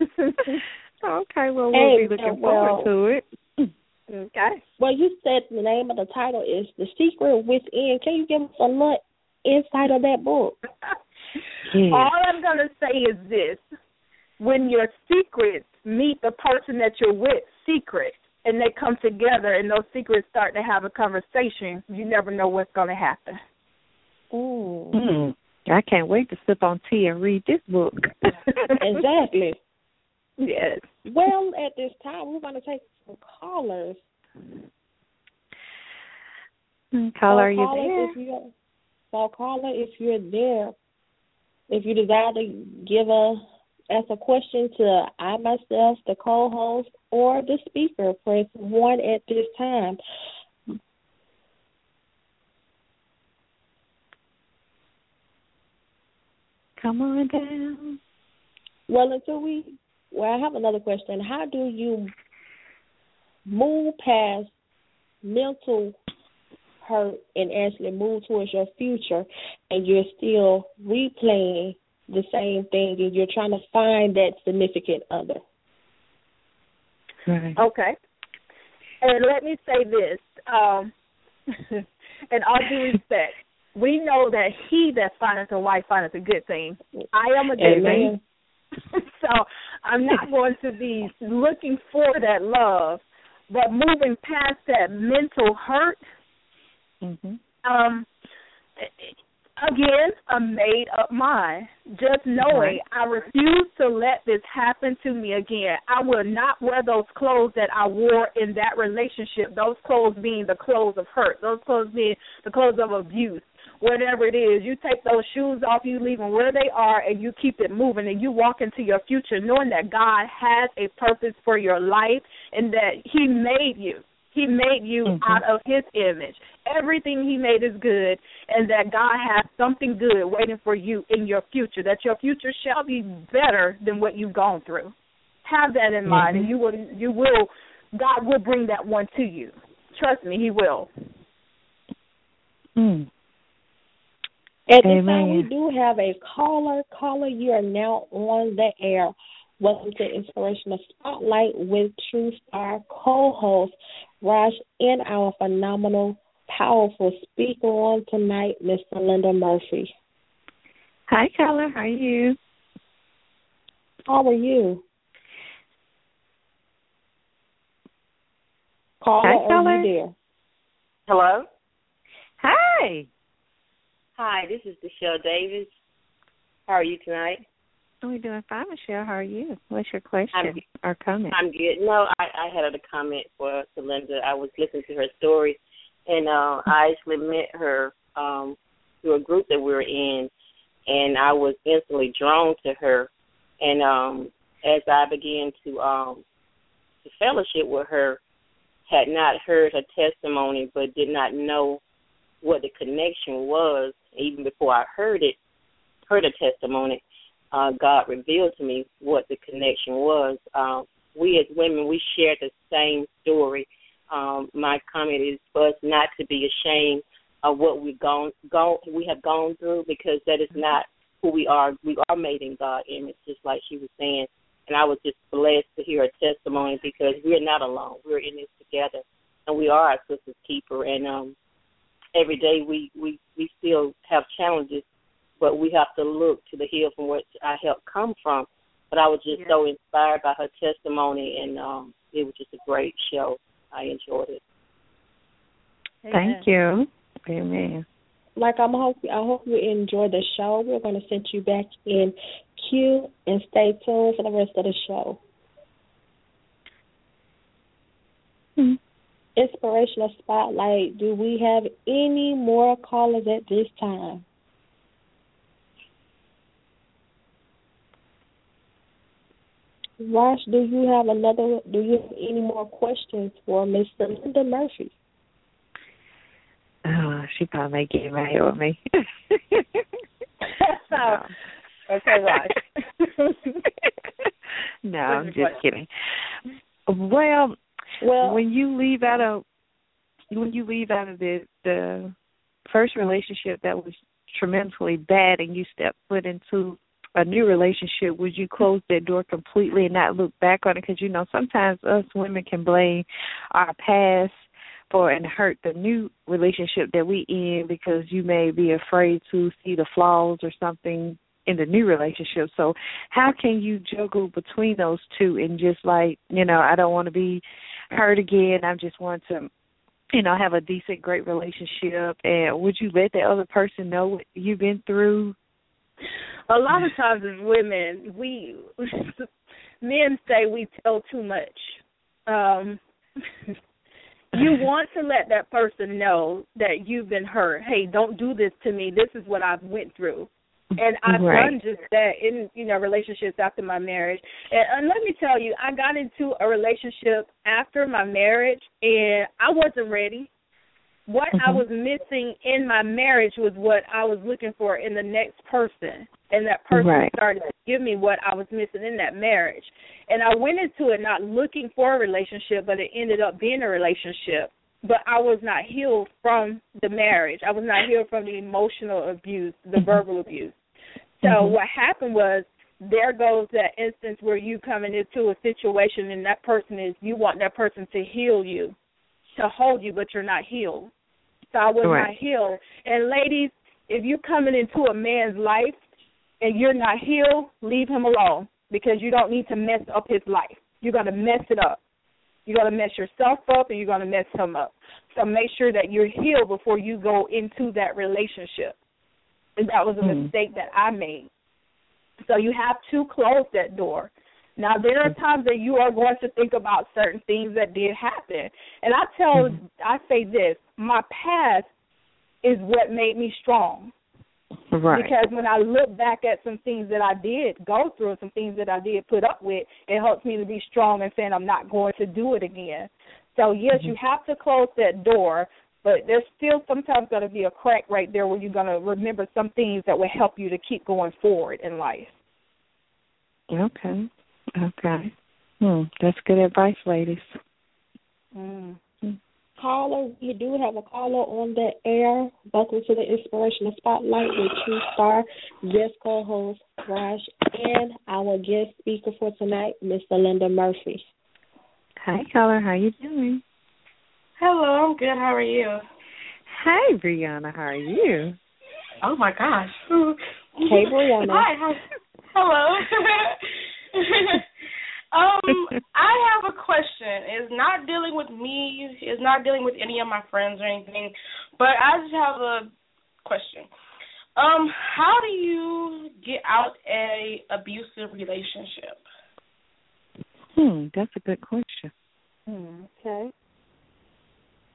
okay, well we'll Hey, be looking well- forward to it. okay. Well, you said the name of the title is The Secret Within. Can you give us a little insight of that book? Yeah. All I'm going to say is this. When your secrets meet the person that you're with, secret, and they come together and those secrets start to have a conversation, you never know what's going to happen. Ooh. Mm. I can't wait to sip on tea and read this book. exactly. Yes. Well, at this time, we're going to take some callers. Caller, so are you caller, there? If you're, so, caller, if you're there, if you desire to give a ask a question to I myself, the co-host, or the speaker, press one at this time. Come on down. Well, until we, well, I have another question. How do you move past mental hurt and actually move towards your future, and you're still replaying the same thing, and you're trying to find that significant other? Right. Okay. And let me say this, um, in all due respect, we know that he that findeth a wife findeth a good thing. I am a good Amen. thing. so I'm not going to be looking for that love, but moving past that mental hurt, Mhm. um, again, a made up mind. Just knowing Right. I refuse to let this happen to me again. I will not wear those clothes that I wore in that relationship. Those clothes being the clothes of hurt. Those clothes being the clothes of abuse. Whatever it is, you take those shoes off, you leave them where they are, and you keep it moving, and you walk into your future knowing that God has a purpose for your life and that He made you. He made you Mhm. out of His image. Everything He made is good, and that God has something good waiting for you in your future. That your future shall be better than what you've gone through. Have that in mind, and you will. You will. God will bring that one to you. Trust me, He will. Mm. At this time, we do have a caller. Caller, you are now on the air. Welcome to Inspirational Spotlight with True Star co-host Raj and our phenomenal, powerful speaker on tonight, Miss Linda Mumphery. Hi, caller. How are you? How are you? Caller, Hi, are you there? Hello? Hi. Hi, this is Michelle Davis. How are you tonight? We're doing fine, Michelle. How are you? What's your question I'm- or comment? I'm good. No, I, I had a comment for Linda. I was listening to her story, and uh, I actually met her um, through a group that we were in, and I was instantly drawn to her. And um, as I began to um, to fellowship with her, had not heard her testimony, but did not know what the connection was. Even before I heard it, heard her testimony, uh, God revealed to me what the connection was. Um, we as women, we share the same story. Um, my comment is for us not to be ashamed of what we've gone, gone, we have gone through, because that is not who we are. We are made in God's image, just like she was saying. And I was just blessed to hear her testimony because we're not alone. We're in this together, and we are our sister's keeper. And um, every day we we we still have challenges, but we have to look to the hill from which our help come from. But I was just so inspired by her testimony, and um, it was just a great show. I enjoyed it. Thank you. Amen. Like I'm hope I hope you enjoy the show. We're going to send you back in queue and stay tuned for the rest of the show. Hmm. Inspirational spotlight. Do we have any more callers at this time? Raj, do you have another? Do you have any more questions for Mr. Linda Mumphery? Oh, she probably get mad with me. okay, Raj. no, I'm just kidding. Well, well, when you leave out of when you leave out of the the first relationship that was tremendously bad, and you step foot into a new relationship, would you close that door completely and not look back on it? Because you know sometimes us women can blame our past for and hurt the new relationship that we in because you may be afraid to see the flaws or something in the new relationship. So how can you juggle between those two and just like, you know, I don't want to be hurt again. I just want to you know, have a decent, great relationship and would you let the other person know what you've been through? A lot of times as women, we men say we tell too much. Um you want to let that person know that you've been hurt. Hey, don't do this to me. This is what I've went through. And I've Right. done just that in you know relationships after my marriage. And, and let me tell you, I got into a relationship after my marriage, and I wasn't ready. What I Mhm. was missing in my marriage was what I was looking for in the next person, and that person Right. started to give me what I was missing in that marriage. And I went into it not looking for a relationship, but it ended up being a relationship. But I was not healed from the marriage. I was not healed from the emotional abuse, the verbal abuse. So Mhm. what happened was there goes that instance where you coming into a situation and that person is you want that person to heal you, to hold you, but you're not healed. So I was Right. not healed. And ladies, if you're coming into a man's life and you're not healed, leave him alone because you don't need to mess up his life. You're gonna mess it up. You're gonna mess yourself up and you're gonna mess him up. So make sure that you're healed before you go into that relationship. And that was a Hmm. mistake that I made. So you have to close that door. Now there are times that you are going to think about certain things that did happen. And I tell mm-hmm. I say this, my past is what made me strong. Right. Because when I look back at some things that I did go through some things that I did put up with, it helps me to be strong and saying I'm not going to do it again. So yes, mm-hmm. you have to close that door, but there's still sometimes going to be a crack right there where you're going to remember some things that will help you to keep going forward in life. Okay. Okay. Hmm. That's good advice, ladies. Mm. Caller, we do have a caller on the air. Welcome to the Inspirational Spotlight with True Star, guest co-host Raj, and our guest speaker for tonight, Mr. Linda Mumphery. Hi, caller. How you doing? Hello, I'm good. How are you? Hi, Brianna. How are you? Oh my gosh. Hey, Brianna. Hi. How, hello. um, I have a question. It's not dealing with me. It's not dealing with any of my friends or anything. But I just have a question. Um, how do you get out a abusive relationship? Hmm, that's a good question. Hmm, okay.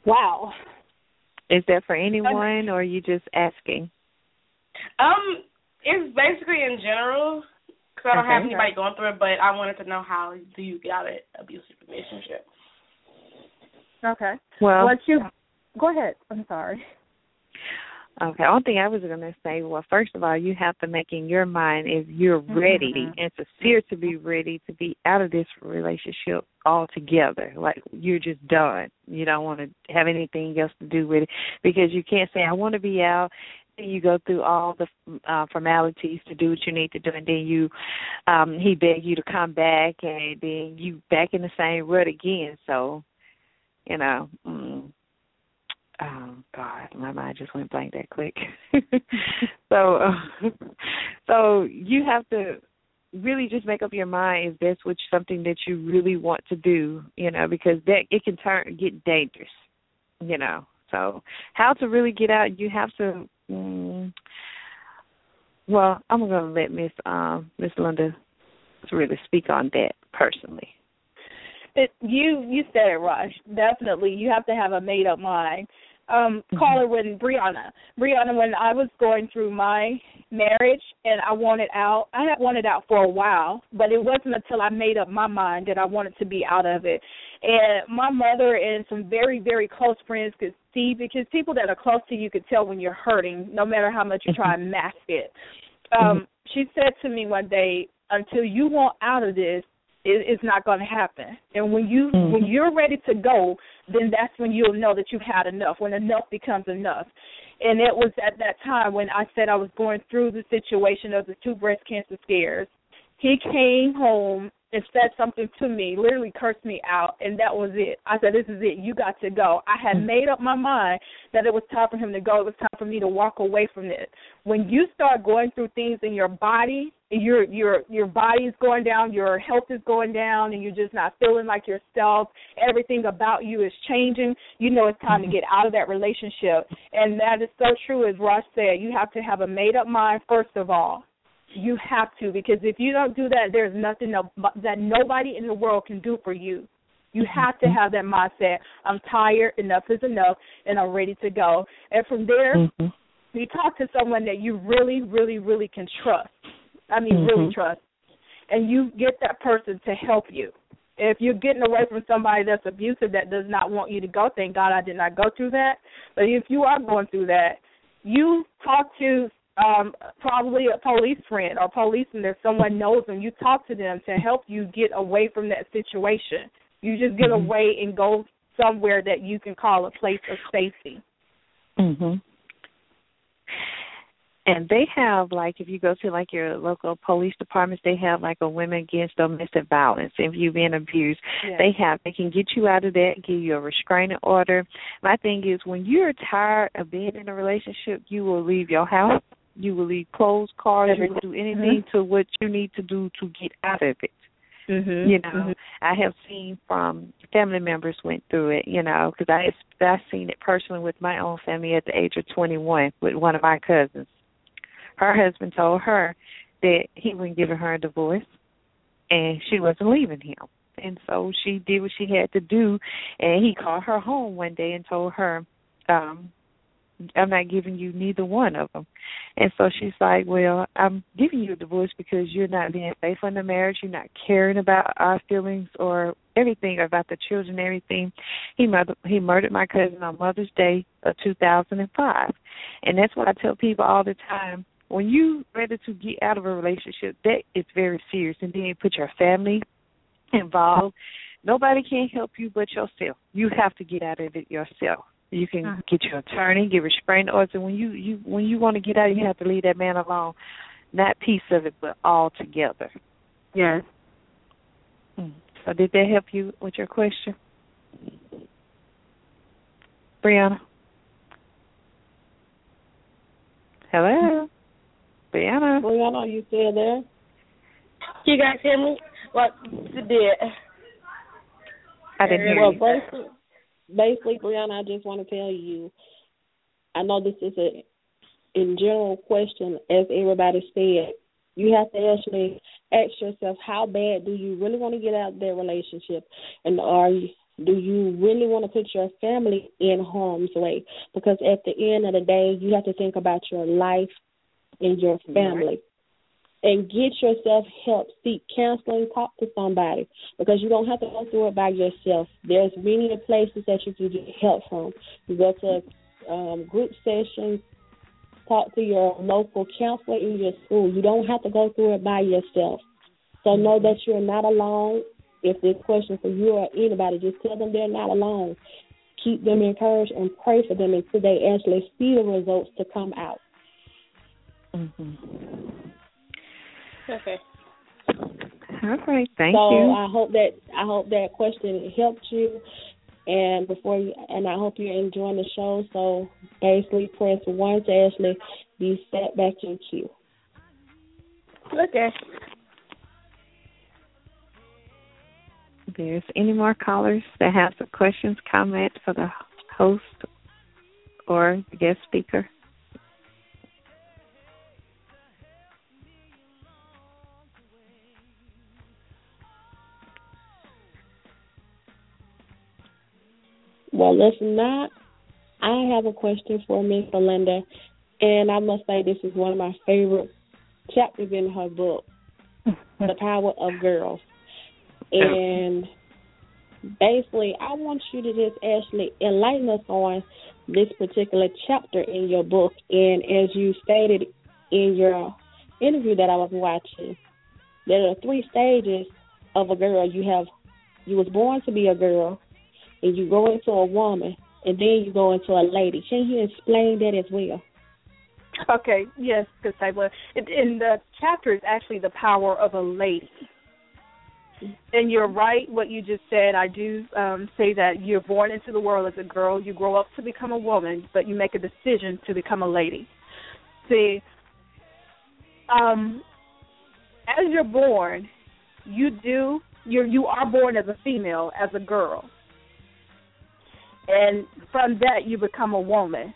Wow. Is that for anyone, or are you just asking? Um, it's basically in general because I don't have Okay. anybody going through it, but I wanted to know how do you get out of an abusive relationship. Okay. Well, What you go ahead. I'm sorry. Okay, only thing I was going to say, well, first of all, you have to make in your mind if you're ready Mhm. and sincere to be ready to be out of this relationship altogether. Like you're just done. You don't want to have anything else to do with it because you can't say I want to be out. You go through all the uh, formalities to do what you need to do, and then you, um, he beg you to come back, and then you back in the same rut again. So, you know. Mm, Oh God, my mind just went blank that quick. so, uh, so you have to really just make up your mind if that's what something that you really want to do, you know, because that it can turn get dangerous, you know. So, how to really get out? You have to. Mm, well, I'm going to let Miss um Miss Linda really speak on that personally. It, you you said it, Rush. Definitely, you have to have a made up mind. Um, caller when Brianna, Brianna, when I was going through my marriage and I wanted out, I had wanted out for a while, but it wasn't until I made up my mind that I wanted to be out of it. And my mother and some very very close friends could see because people that are close to you could tell when you're hurting, no matter how much you try and mask it. Um, she said to me one day, "Until you want out of this, it, it's not going to happen. And when you Mhm. when you're ready to go, then that's when you'll know that you've had enough. When enough becomes enough. And it was at that time when I said I was going through the situation of the two breast cancer scares. He came home and said something to me, literally cursed me out, and that was it. I said, "This is it. You got to go." I had mm. made up my mind that it was time for him to go. It was time for me to walk away from this. When you start going through things in your body, your your your body is going down, your health is going down, and you're just not feeling like yourself. Everything about you is changing. You know it's time to mm-hmm. get out of that relationship, and that is so true. As Ross said, you have to have a made up mind first of all. You have to because if you don't do that, there's nothing that nobody in the world can do for you. You have to have that mindset. I'm tired. Enough is enough, and I'm ready to go. And from there, Mm-hmm. you talk to someone that you really, really, really can trust. I mean, really Mhm. trust, and you get that person to help you. If you're getting away from somebody that's abusive that does not want you to go, thank God I did not go through that. But if you are going through that, you talk to um probably a police friend or policeman that someone knows and you talk to them to help you get away from that situation. You just get Mhm. away and go somewhere that you can call a place of safety. Mhm. And they have like if you go to like your local police departments, they have like a women against domestic violence. If you've been abused, Yes. they have they can get you out of that, give you a restraining order. My thing is when you're tired of being in a relationship, you will leave your house, you will leave clothes, cars, you will do anything to what you need to do to get out of it. Mm-hmm. You know, I have seen from family members went through it. You know, because I I've seen it personally with my own family at the age of 21 with one of my cousins. Her husband told her that he wasn't giving her a divorce, and she wasn't leaving him. And so she did what she had to do, and he called her home one day and told her, um, I'm not giving you neither one of them. And so she's like, Well, I'm giving you a divorce because you're not being faithful in the marriage. You're not caring about our feelings or everything about the children, everything. He murdered he murdered my cousin on Mother's Day of 2005, and that's what I tell people all the time. When you ready to get out of a relationship, that is very serious, and then you put your family involved. Nobody can help you but yourself. You have to get out of it yourself. You can get your attorney, get restraining orders, and when you you when you want to get out, you have to leave that man alone. Not piece of it, but all together. Yes. Mm. So did that help you with your question, Brianna? Hello, Brianna. Brianna, are you still there? You guys hear me? What you did? I didn't hear well, you. basically, basically, Brianna, I just want to tell you, I know this is a in general question, as everybody said, you have to actually ask yourself how bad do you really want to get out of that relationship, and are you do you really want to put your family in harm's way? Because at the end of the day, you have to think about your life and your family. And get yourself help. Seek counseling. Talk to somebody because you don't have to go through it by yourself. There's many places that you can get help from. You go to um, group sessions. Talk to your local counselor in your school. You don't have to go through it by yourself. So know that you're not alone if this question for you or anybody, just tell them they're not alone. Keep them encouraged and pray for them until they actually see the results to come out. Mm-hmm. Okay. All right, thank so you. I hope that I hope that question helped you, and before you, and I hope you're enjoying the show. So basically, press one to actually be set back in queue. Okay. If there's any more callers that have some questions, comments for the host or the guest speaker. Well, listen, not. I have a question for Miss Sylinda, and I must say this is one of my favorite chapters in her book, "The Power of Girls." And basically, I want you to just actually enlighten us on this particular chapter in your book. And as you stated in your interview that I was watching, there are three stages of a girl. You have you was born to be a girl, and you go into a woman, and then you go into a lady. Can you explain that as well? Okay, yes. In in the chapter is actually the power of a lady. And you're right, what you just said. I do um, say that you're born into the world as a girl, you grow up to become a woman, but you make a decision to become a lady. See, um, as you're born, you do you you are born as a female, as a girl, and from that you become a woman.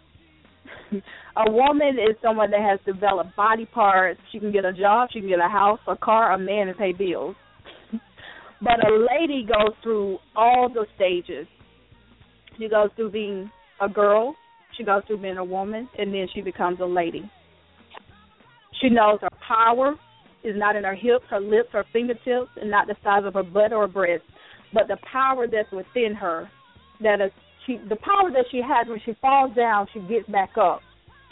a woman is someone that has developed body parts. She can get a job, she can get a house, a car, a man, and pay bills. But a lady goes through all the stages. She goes through being a girl, she goes through being a woman, and then she becomes a lady. She knows her power is not in her hips, her lips, her fingertips, and not the size of her butt or breast, but the power that's within her. That is, she, the power that she has when she falls down, she gets back up.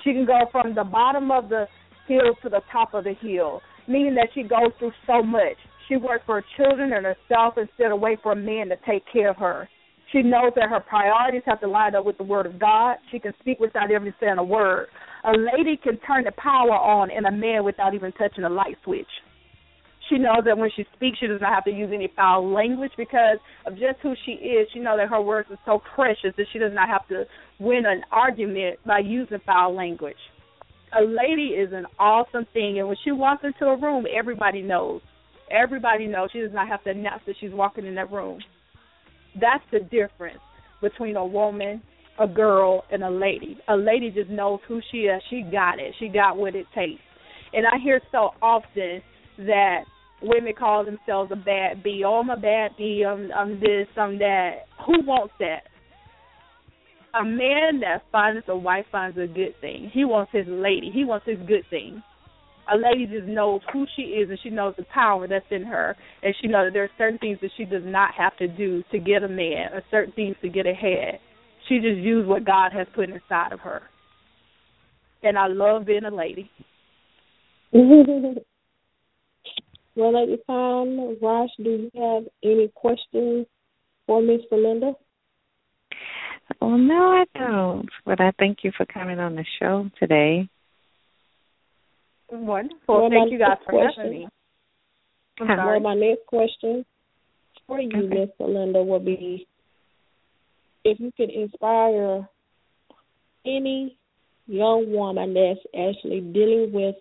She can go from the bottom of the hill to the top of the hill, meaning that she goes through so much. She works for her children and herself instead of wait for a man to take care of her. She knows that her priorities have to line up with the word of God. She can speak without even saying a word. A lady can turn the power on in a man without even touching a light switch. She knows that when she speaks, she does not have to use any foul language because of just who she is. She knows that her words are so precious that she does not have to win an argument by using foul language. A lady is an awesome thing, and when she walks into a room, everybody knows. Everybody knows. She does not have to announce that she's walking in that room. That's the difference between a woman, a girl, and a lady. A lady just knows who she is. She got it. She got what it takes. And I hear so often that women call themselves a bad bee. Oh, I'm a bad bee. I'm, I'm this. I'm that. Who wants that? A man that finds a wife finds a good thing. He wants his lady. He wants his good thing. A lady just knows who she is and she knows the power that's in her and she knows that there are certain things that she does not have to do to get a man or certain things to get ahead. She just uses what God has put inside of her. And I love being a lady. well, at this time, Raj, do you have any questions for Miss Sylinda? Well, no, I don't. But I thank you for coming on the show today. Wonderful. Well, Thank you guys for question- having me. I'm Well, sorry. my next question for you, Okay. Miss Sylinda, would be if you could inspire any young woman that's actually dealing with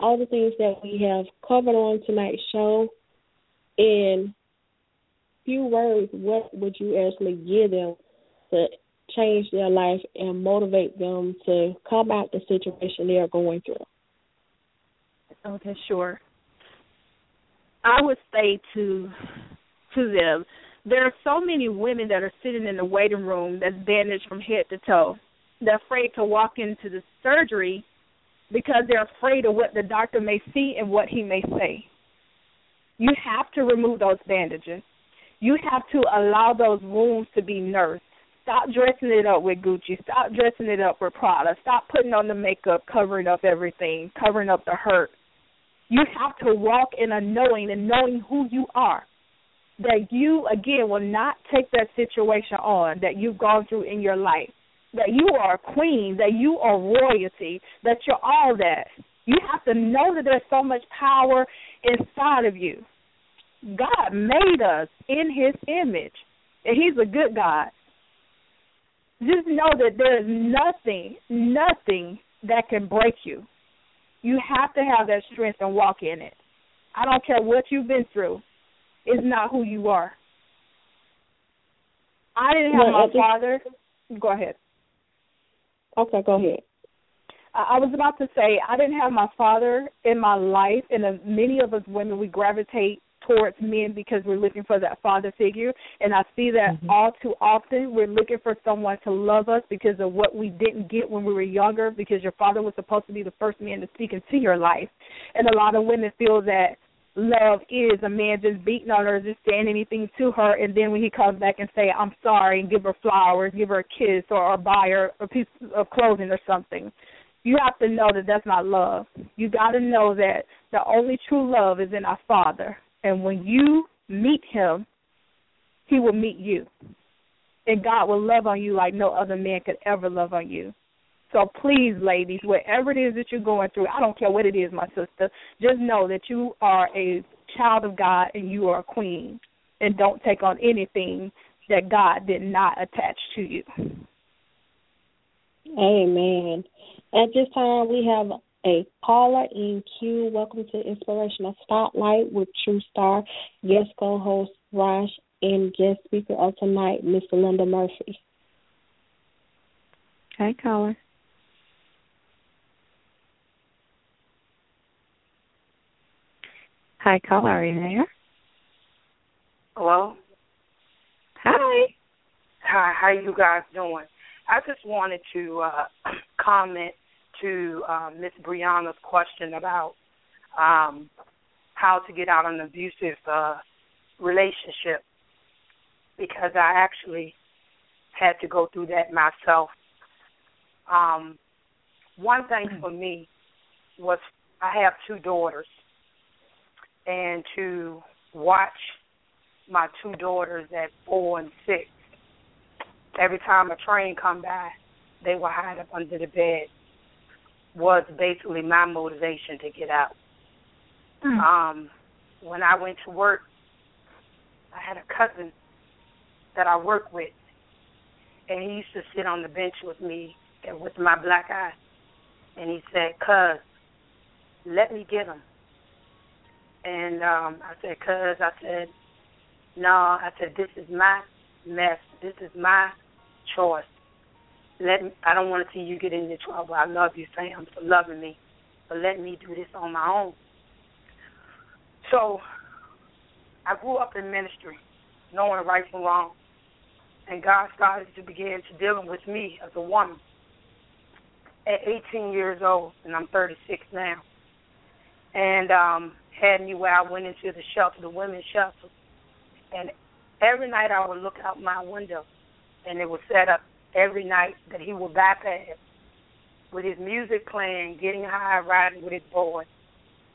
all the things that we have covered on tonight's show in few words, what would you actually give them to change their life and motivate them to come out the situation they are going through? Okay, sure. I would say to to them, there are so many women that are sitting in the waiting room that's bandaged from head to toe. They're afraid to walk into the surgery because they're afraid of what the doctor may see and what he may say. You have to remove those bandages. You have to allow those wounds to be nursed. Stop dressing it up with Gucci. Stop dressing it up with Prada. Stop putting on the makeup, covering up everything, covering up the hurt. You have to walk in a knowing and knowing who you are. That you, again, will not take that situation on that you've gone through in your life. That you are a queen, that you are royalty, that you're all that. You have to know that there's so much power inside of you. God made us in his image, and he's a good God. Just know that there's nothing, nothing that can break you. You have to have that strength and walk in it. I don't care what you've been through. It's not who you are. I didn't have Well, my just- father. Go ahead. Okay, go ahead. I was about to say I didn't have my father in my life, and uh, many of us women we gravitate towards men because we're looking for that father figure, and I see that all too often. We're looking for someone to love us because of what we didn't get when we were younger, because your father was supposed to be the first man to speak into your life, and a lot of women feel that love is a man just beating on her, just saying anything to her, and then when he comes back and say, "I'm sorry," and give her flowers, give her a kiss, or, or buy her a piece of clothing or something. You have to know that that's not love. You got to know that the only true love is in our Father, and when you meet Him, He will meet you, and God will love on you like no other man could ever love on you. So please, ladies, whatever it is that you're going through, I don't care what it is, my sister, just know that you are a child of God and you are a queen. And don't take on anything that God did not attach to you. Amen. At this time, we have a caller in queue. Welcome to Inspirational Spotlight with True Star guest co-host Raj and guest speaker of tonight, Miss Sylinda Mumphery. Hi, caller. Hi, caller. Are you there? Hello. Hi. Hi. How you guys doing? I just wanted to uh, comment to um, Miss Brianna's question about um, how to get out of an abusive uh, relationship because I actually had to go through that myself. Um, one thing for me was I have two daughters, and to watch my two daughters at four and six, every time a train come by, they would hide up under the bed. Was basically my motivation to get out. Um, when I went to work, I had a cousin that I work with, and he used to sit on the bench with me and with my black eye, and he said, "Cuz, let me get him." And um, I said, "Cuz," I said, "No," I said, "This is my mess. This is my choice. Let me, I don't want to see you get into trouble. I love you, Sam, for loving me, but let me do this on my own." So I grew up in ministry, knowing right from wrong. And God started to begin to dealing with me as a woman at 18 years old, and I'm 36 now. And um, had me where I went into the shelter, the women's shelter. And every night I would look out my window, and it was set up every night that he would bypass with his music playing, getting high, riding with his boys,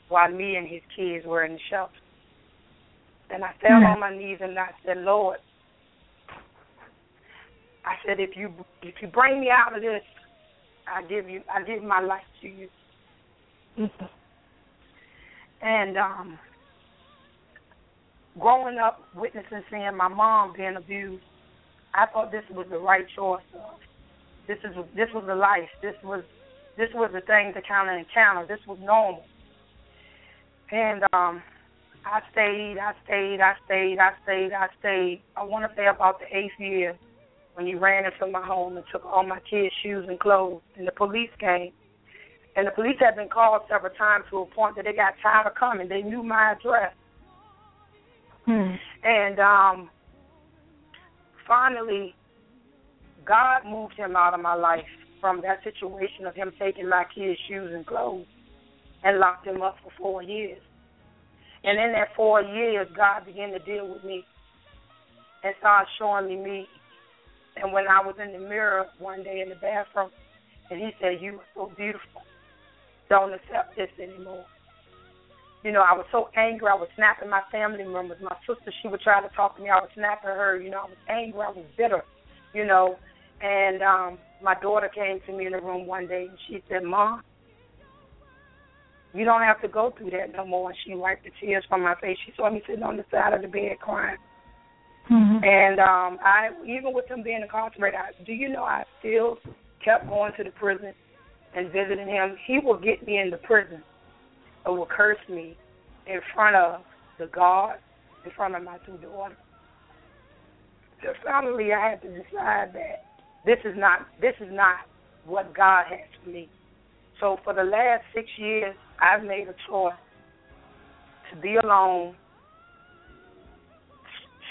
while me and his kids were in the shelter. And I fell hmm. on my knees and I said, Lord, I said, if you if you bring me out of this, I give you I give my life to you. Mm-hmm. And um growing up witnessing seeing my mom being abused, I thought this was the right choice. This is this was the life. This was this was the thing to kind of encounter. This was normal. And um I stayed, I stayed, I stayed, I stayed, I stayed. I want to say about the eighth year when he ran into my home and took all my kids' shoes and clothes. And the police came. And the police had been called several times to a point that they got tired of coming. They knew my address. Hmm. And um finally God moved him out of my life from that situation of him taking my kids' shoes and clothes and locked him up for four years. And in that four years God began to deal with me and started showing me me. And when I was in the mirror one day in the bathroom and he said, You are so beautiful. Don't accept this anymore. You know, I was so angry. I was snapping my family members. My sister, she would try to talk to me. I was snapping her. You know, I was angry. I was bitter. You know, and um my daughter came to me in the room one day and she said, "Mom, you don't have to go through that no more." And she wiped the tears from my face. She saw me sitting on the side of the bed crying. Mm-hmm. And um I even with him being incarcerated, I, do you know I still kept going to the prison and visiting him. He will get me in the prison or will curse me in front of the guard, in front of my two daughters. So finally I had to decide that this is not this is not what God has for me. So for the last six years I've made a choice to be alone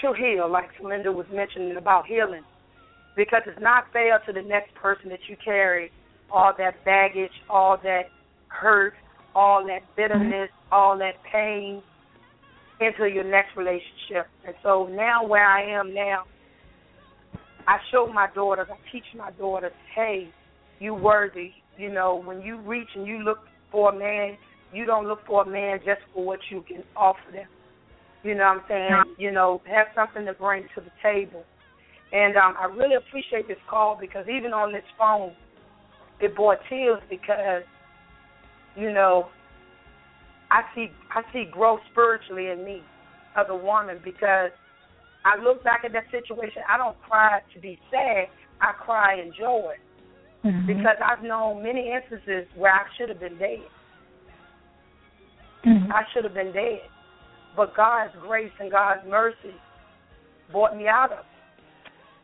to heal, like Linda was mentioning about healing. Because it's not fair to the next person that you carry all that baggage, all that hurt, all that bitterness, all that pain into your next relationship. And so now where I am now, I show my daughters, I teach my daughters, hey, you worthy. You know, when you reach and you look for a man, you don't look for a man just for what you can offer them. You know what I'm saying? You know, have something to bring to the table. And um, I really appreciate this call because even on this phone, it brought tears because, you know, I see I see growth spiritually in me as a woman because I look back at that situation. I don't cry to be sad. I cry in joy Mm-hmm. because I've known many instances where I should have been dead. Mhm. I should have been dead. But God's grace and God's mercy brought me out of it.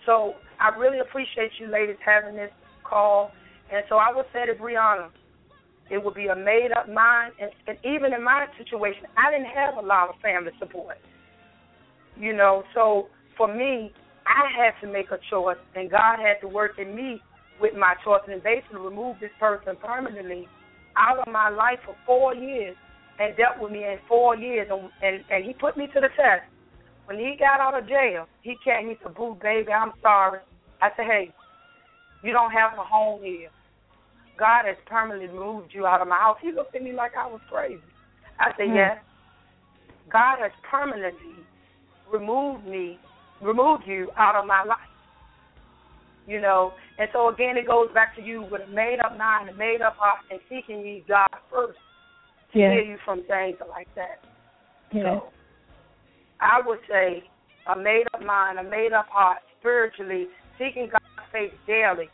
So I really appreciate you ladies having this call. And so I would say to Brianna, it would be a made up mind. And, and even in my situation, I didn't have a lot of family support. You know, so for me, I had to make a choice, and God had to work in me with my choice and basically remove this person permanently out of my life for four years and dealt with me in four years. And, and, and he put me to the test. When he got out of jail, he came, he said, Boo, baby, I'm sorry. I said, hey, you don't have a home here. God has permanently moved you out of my house. He looked at me like I was crazy. I said, Hmm. yes. God has permanently removed me, removed you out of my life. You know, and so again, it goes back to you with a made up mind, a made up heart, and seeking ye God first to Yeah. heal you from things like that. Yeah. So I would say a made up mind, a made up heart, spiritually, seeking God's face daily.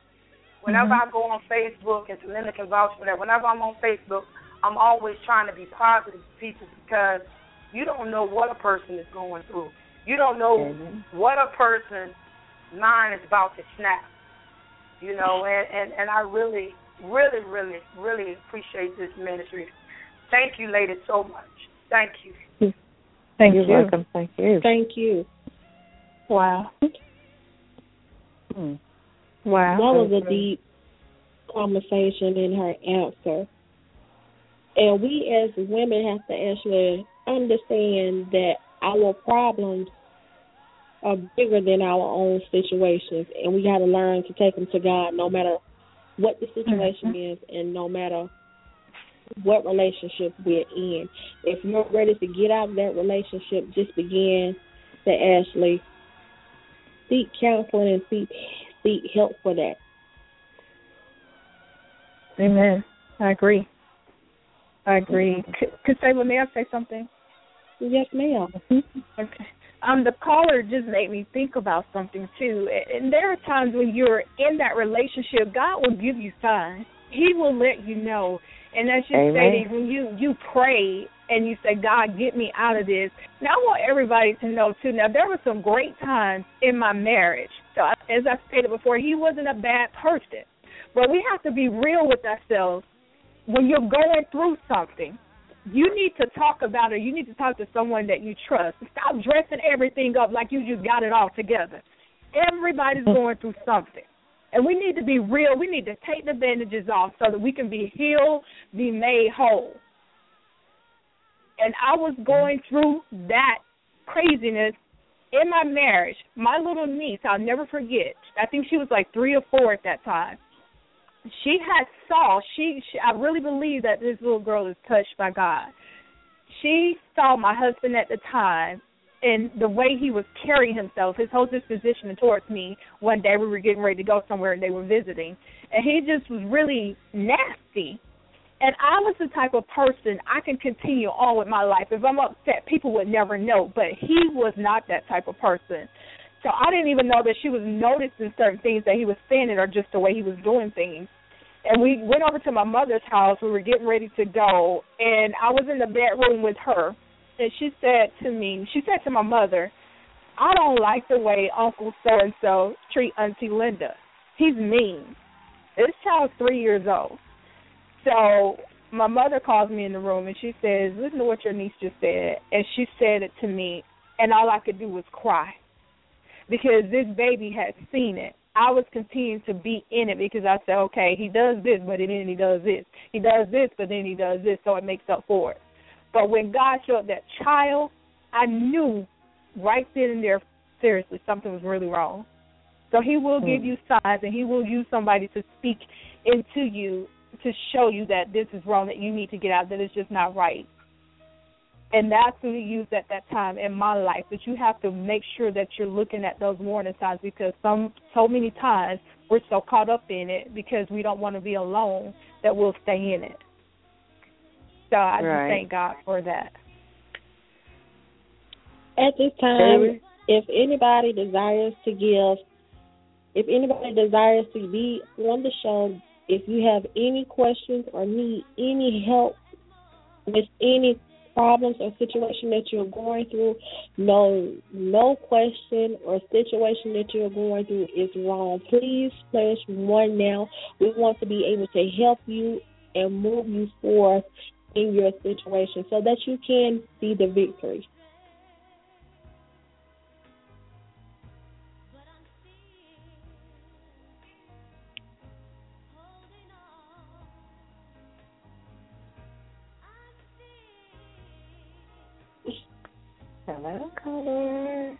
Whenever Mhm. I go on Facebook, and Linda can vouch for that, whenever I'm on Facebook, I'm always trying to be positive to people because you don't know what a person is going through. You don't know Mhm. what a person's mind is about to snap. You know, and, and, and I really, really, really, really appreciate this ministry. Thank you, ladies, so much. Thank you. Thank You're you. welcome. Thank you. Thank you. Wow. Hmm. Wow. That was a deep conversation in her answer. And we as women have to actually understand that our problems are bigger than our own situations, and we got to learn to take them to God no matter what the situation mm-hmm. is and no matter what relationship we're in. If you're ready to get out of that relationship, just begin to actually seek counseling and seek seek help for that. Amen. I agree. I agree. Say, may I say something? Yes, ma'am. Okay. Um, the caller just made me think about something too. And there are times when you're in that relationship, God will give you signs. He will let you know. And as you Amen. when you you pray and you say, God, get me out of this. Now I want everybody to know too. Now there were some great times in my marriage So as I stated before, he wasn't a bad person. But we have to be real with ourselves. When you're going through something, you need to talk about it. You need to talk to someone that you trust. Stop dressing everything up like you just got it all together. Everybody's hmm. going through something. And we need to be real. We need to take the bandages off so that we can be healed, be made whole. And I was going through that craziness in my marriage. My little niece, I'll never forget. I think she was like three or four at that time. She had saw she, she I really believe that this little girl is touched by God. She saw my husband at the time and the way he was carrying himself, his whole disposition towards me. One day we were getting ready to go somewhere and they were visiting, and he just was really nasty. And I was the type of person I can continue on with my life. If I'm upset, people would never know. But he was not that type of person. So I didn't even know that she was noticing certain things that he was saying or just the way he was doing things. And we went over to my mother's house. We were getting ready to go, and I was in the bedroom with her and she said to me, she said to my mother, I don't like the way Uncle so and so treat Auntie Linda. He's mean. This child's three years old. So my mother calls me in the room and she says, Listen to what your niece just said and she said it to me and all I could do was cry. Because this baby had seen it. I was continuing to be in it because I said, Okay, he does this, but then he does this. He does this, but then he does this, so it makes up for it. But when God showed that child, I knew right then and there, seriously, something was really wrong. So He will hmm. give you signs, and He will use somebody to speak into you to show you that this is wrong, that you need to get out, that it's just not right. And that's who He used at that time in my life. But you have to make sure that you're looking at those warning signs because some so many times we're so caught up in it because we don't want to be alone that we'll stay in it. So I Right. just thank God for that. At this time, if anybody desires to give, if anybody desires to be on the show, if you have any questions or need any help with any problems or situation that you're going through, no no question or situation that you're going through is wrong. Please press one now. We want to be able to help you and move you forth in your situation so that you can see the victory. Hello, caller.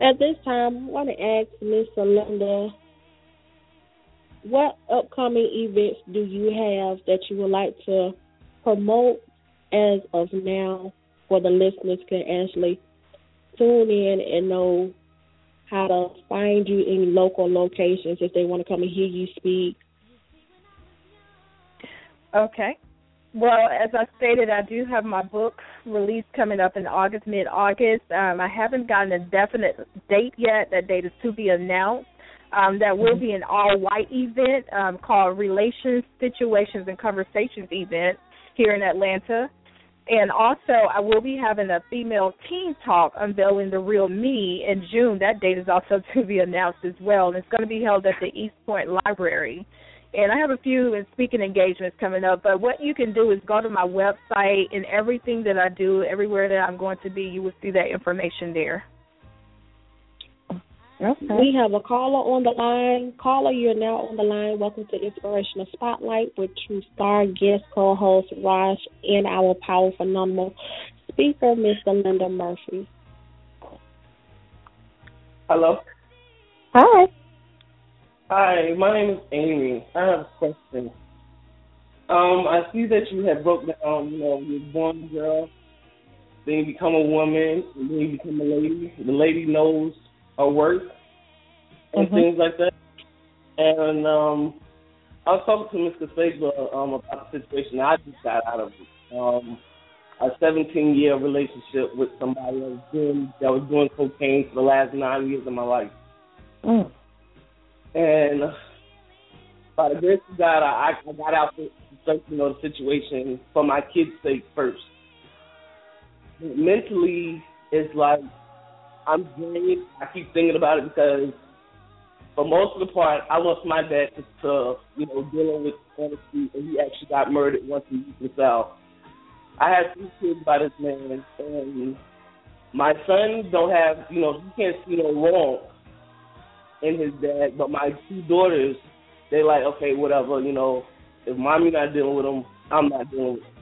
At this time, I want to ask Miss Linda, what upcoming events do you have that you would like to promote as of now for the listeners can actually tune in and know how to find you in local locations if they want to come and hear you speak? Okay. Well, as I stated, I do have my book release coming up in August, mid August. Um, I haven't gotten a definite date yet. That date is to be announced. Um, that will be an all white event um, called Relations, Situations, and Conversations event here in Atlanta. And also, I will be having a female teen talk unveiling the real me in June. That date is also to be announced as well. And it's going to be held at the East Point Library. And I have a few speaking engagements coming up. But what you can do is go to my website and everything that I do, everywhere that I'm going to be, you will see that information there. Okay. We have a caller on the line. Caller, you're now on the line. Welcome to Inspirational Spotlight with True Star guest co-host Raj and our powerful phenomenal speaker, Miss Sylinda Mumphery. Hello. Hi. Hi, my name is Amy. I have a question. Um, I see that you have broke down, you know, you're born a girl, then you become a woman, and then you become a lady. The lady knows her worth and Mhm. things like that. And um, I was talking to Mr. Fagler um, about the situation I just got out of. Um, a 17 year relationship with somebody that was doing that was doing cocaine for the last nine years of my life. Mm. And by the grace of God, I, I got out the you know the situation for my kids' sake first. Mentally, it's like I'm drained. I keep thinking about it because for most of the part, I want my dad to you know dealing with honesty, and he actually got murdered once he was out. I had three kids by this man, and my son don't have you know he can't see no wrong in his dad, but my two daughters, they like okay whatever you know if mommy not dealing with him, I'm not dealing with him.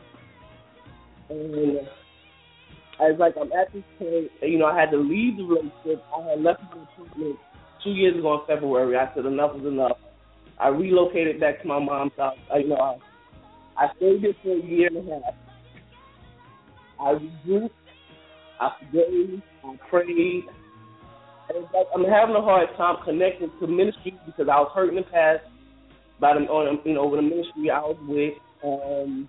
And I was like I'm at this point, you know, I had to leave the relationship. I had left my apartment two years ago in February. I said enough is enough. I relocated back to my mom's house. I, you know, I, I stayed here for a year and a half. I regrouped. I forgave. I prayed. Like I'm having a hard time connecting to ministry because I was hurt in the past by the on you know over the ministry I was with. Um,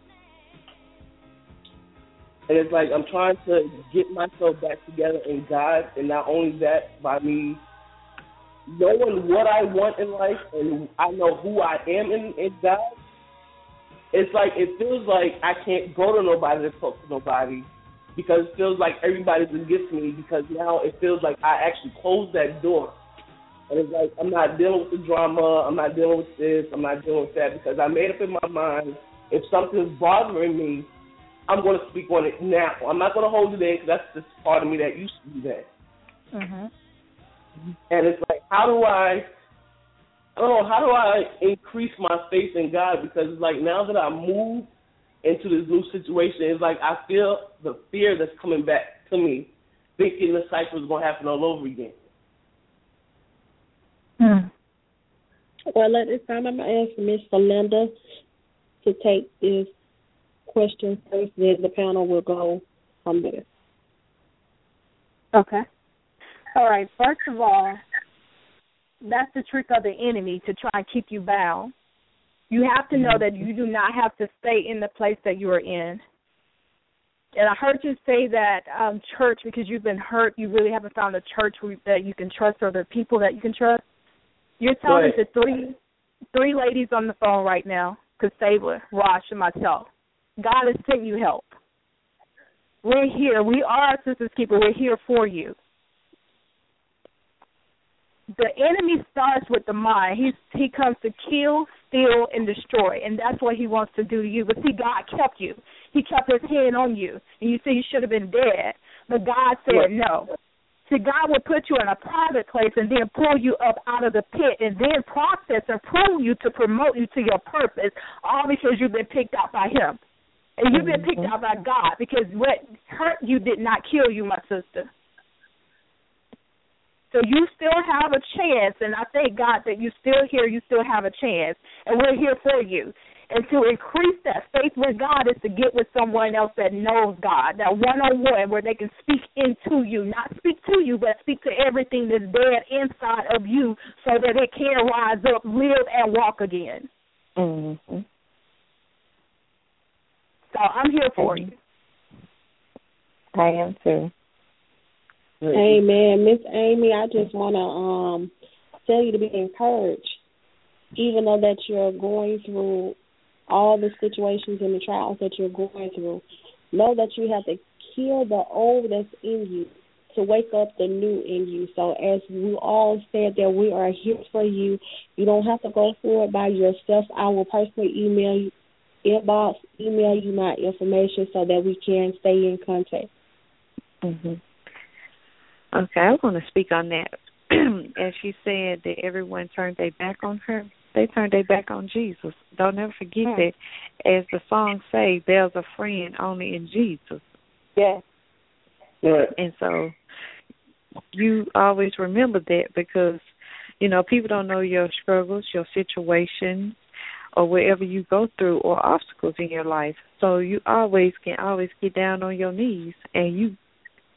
and it's like I'm trying to get myself back together in God, and not only that, by me knowing what I want in life, and I know who I am in, in God. It's like it feels like I can't go to nobody to talk to nobody because it feels like everybody's against me because now it feels like I actually closed that door. And it's like I'm not dealing with the drama, I'm not dealing with this, I'm not dealing with that because I made up in my mind if something's bothering me, I'm going to speak on it now. I'm not going to hold it in because that's just part of me that used to do that. Mhm. And it's like, how do I? I don't know. How do I increase my faith in God? Because it's like now that I moved into this new situation, it's like I feel the fear that's coming back to me, thinking the cycle is going to happen all over again. Hmm. Well, at this time, I'm going to ask Miss Sylinda to take this question first, then the panel will go from there. Okay. All right. First of all, that's the trick of the enemy to try and keep you bound. You have to know that you do not have to stay in the place that you are in. And I heard you say that um, church because you've been hurt. You really haven't found a church where, that you can trust or the people that you can trust. You're telling Right. the three three ladies on the phone right now, Casabla, Raj, and myself. God has sent you help. We're here. We are a sister's keeper. We're here for you. The enemy starts with the mind. He's he comes to kill, steal, and destroy, and that's what he wants to do to you. But see, God kept you. He kept His hand on you, and you say you should have been dead, but God said no. See, God will put you in a private place and then pull you up out of the pit and then process and prune you to promote you to your purpose, all because you've been picked out by Him. And you've been picked mm-hmm. out by God because what hurt you did not kill you, my sister. So you still have a chance, and I thank God that you're still here. You still have a chance, and we're here for you. And to increase that faith with God is to get with someone else that knows God, that one on one where they can speak into you, not speak to you, but speak to everything that's dead inside of you so that it can rise up, live, and walk again. Mm-hmm. So I'm here for you. I am too. Amen. Miss Amy, I just want to um tell you to be encouraged, even though that you're going through all the situations and the trials that you're going through. Know that you have to kill the old that's in you to wake up the new in you. So as we all said that we are here for you. You don't have to go through it by yourself. I will personally email you inbox, email you my information so that we can stay in contact. hmm Okay, I want to speak on that. As she said that everyone turned their back on her, they turned their back on Jesus. Don't ever forget hmm. that. As the song say, there's a friend only in Jesus. Yes. Right. And so you always remember that because, you know, people don't know your struggles, your situations, or wherever you go through or obstacles in your life. So you always can always get down on your knees and you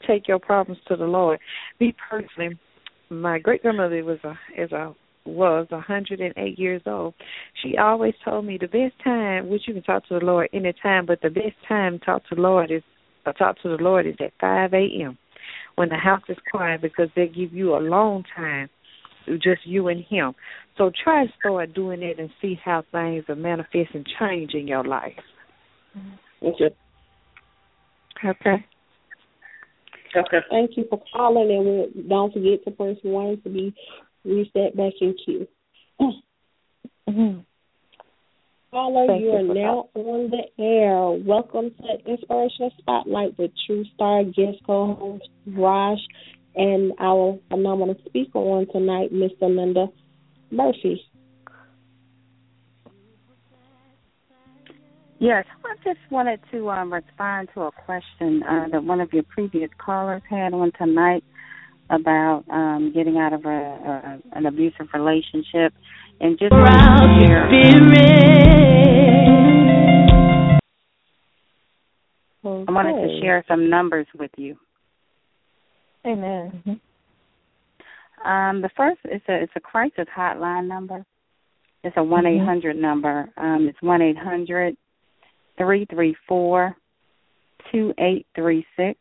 take your problems to the Lord. Me personally, my great grandmother was a is a was a hundred and eight years old. She always told me the best time which you can talk to the Lord any time, but the best time to talk to the Lord is uh, talk to the Lord is at five AM when the house is quiet because they give you a long time just you and him. So try to start doing it and see how things are manifest and change in your life. Okay. Okay. Okay. Thank you for calling, and we'll, don't forget to press one to be reset back in queue. Mm-hmm. Caller, Thank you you are for now on the air. Welcome to Inspirational Spotlight with True Star guest co-host Raj and our phenomenal speaker on tonight, Mr. Sylinda Mumphery. Yes, I just wanted to um, respond to a question uh, that one of your previous callers had on tonight about um, getting out of a, a an abusive relationship, and just wanted to share. I wanted to share some numbers with you. Amen. Um, the first is a it's a crisis hotline number. It's a one eight hundred number. Um, it's one eight hundred three three four two eight three six,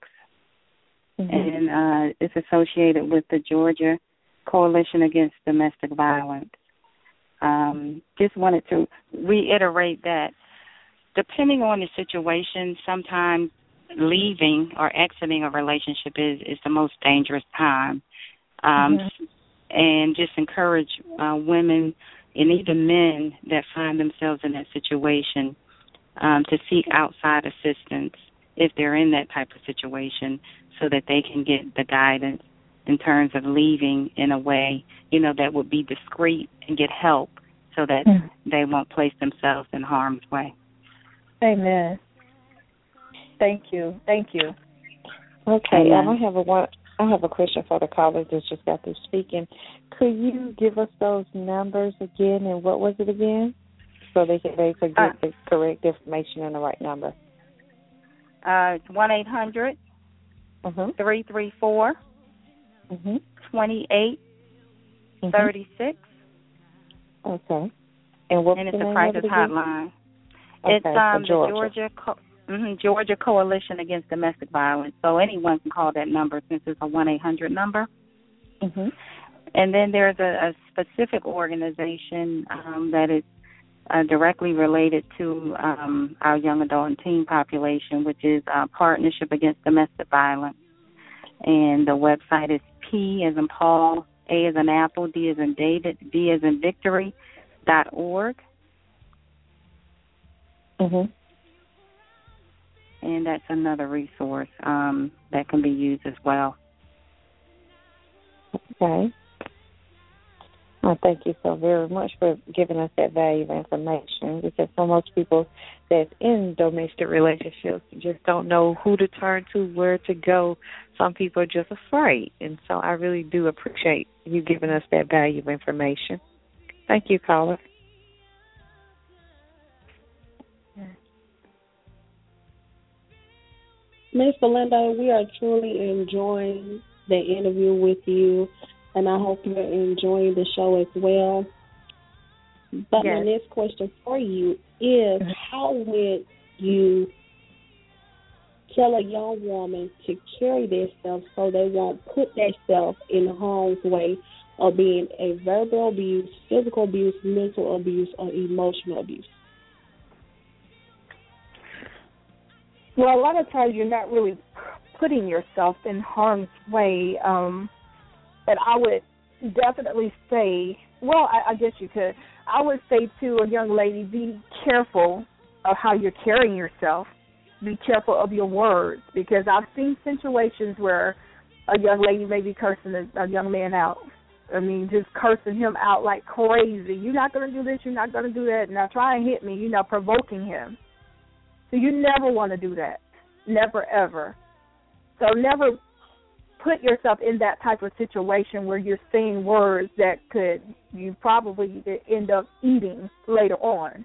and uh, it's associated with the Georgia Coalition Against Domestic Violence. Um, just wanted to reiterate that, depending on the situation, sometimes leaving or exiting a relationship is is the most dangerous time. Um, and just encourage uh, women and even men that find themselves in that situation um, to seek outside assistance if they're in that type of situation so that they can get the guidance in terms of leaving in a way, you know, that would be discreet and get help so that they won't place themselves in harm's way. Amen. Thank you. Thank you. Okay, Amen. I have a one. I have a question for the caller that just got through speaking. Could you give us those numbers again, and what was it again, so they can they could get the correct information and the right number? Uh, it's one eight hundred three three four twenty eight thirty six, Okay. And what's and the it's a name crisis of it again? hotline. Okay, it's um Georgia. the Georgia Co- mhm, Georgia Coalition Against Domestic Violence. So anyone can call that number since it's a one eight hundred number. Mm-hmm. And then there's a, a specific organization um, that is uh, directly related to um, our young adult and teen population, which is uh, Partnership Against Domestic Violence. And the website is P as in Paul, A as in Apple, D as in David, V as in Victory dot org. Mhm. And that's another resource um, that can be used as well. Okay. Well, thank you so very much for giving us that valuable information because for most people that's in domestic relationships just don't know who to turn to, where to go. Some people are just afraid. And so I really do appreciate you giving us that valuable information. Thank you, caller. Miss Sylinda, we are truly enjoying the interview with you, and I hope you're enjoying the show as well. But my next question for you is how would you tell a young woman to carry themselves so they won't put themselves in harm's way of being a verbal abuse, physical abuse, mental abuse, or emotional abuse? Well, a lot of times you're not really putting yourself in harm's way. Um, but I would definitely say, well, I, I guess you could. I would say to a young lady, be careful of how you're carrying yourself. Be careful of your words because I've seen situations where a young lady may be cursing a, a young man out. I mean, just cursing him out like crazy. You're not going to do this. You're not going to do that. Now try and hit me. You know, provoking him. So you never want to do that. Never ever. So never put yourself in that type of situation where you're saying words that could you probably end up eating later on.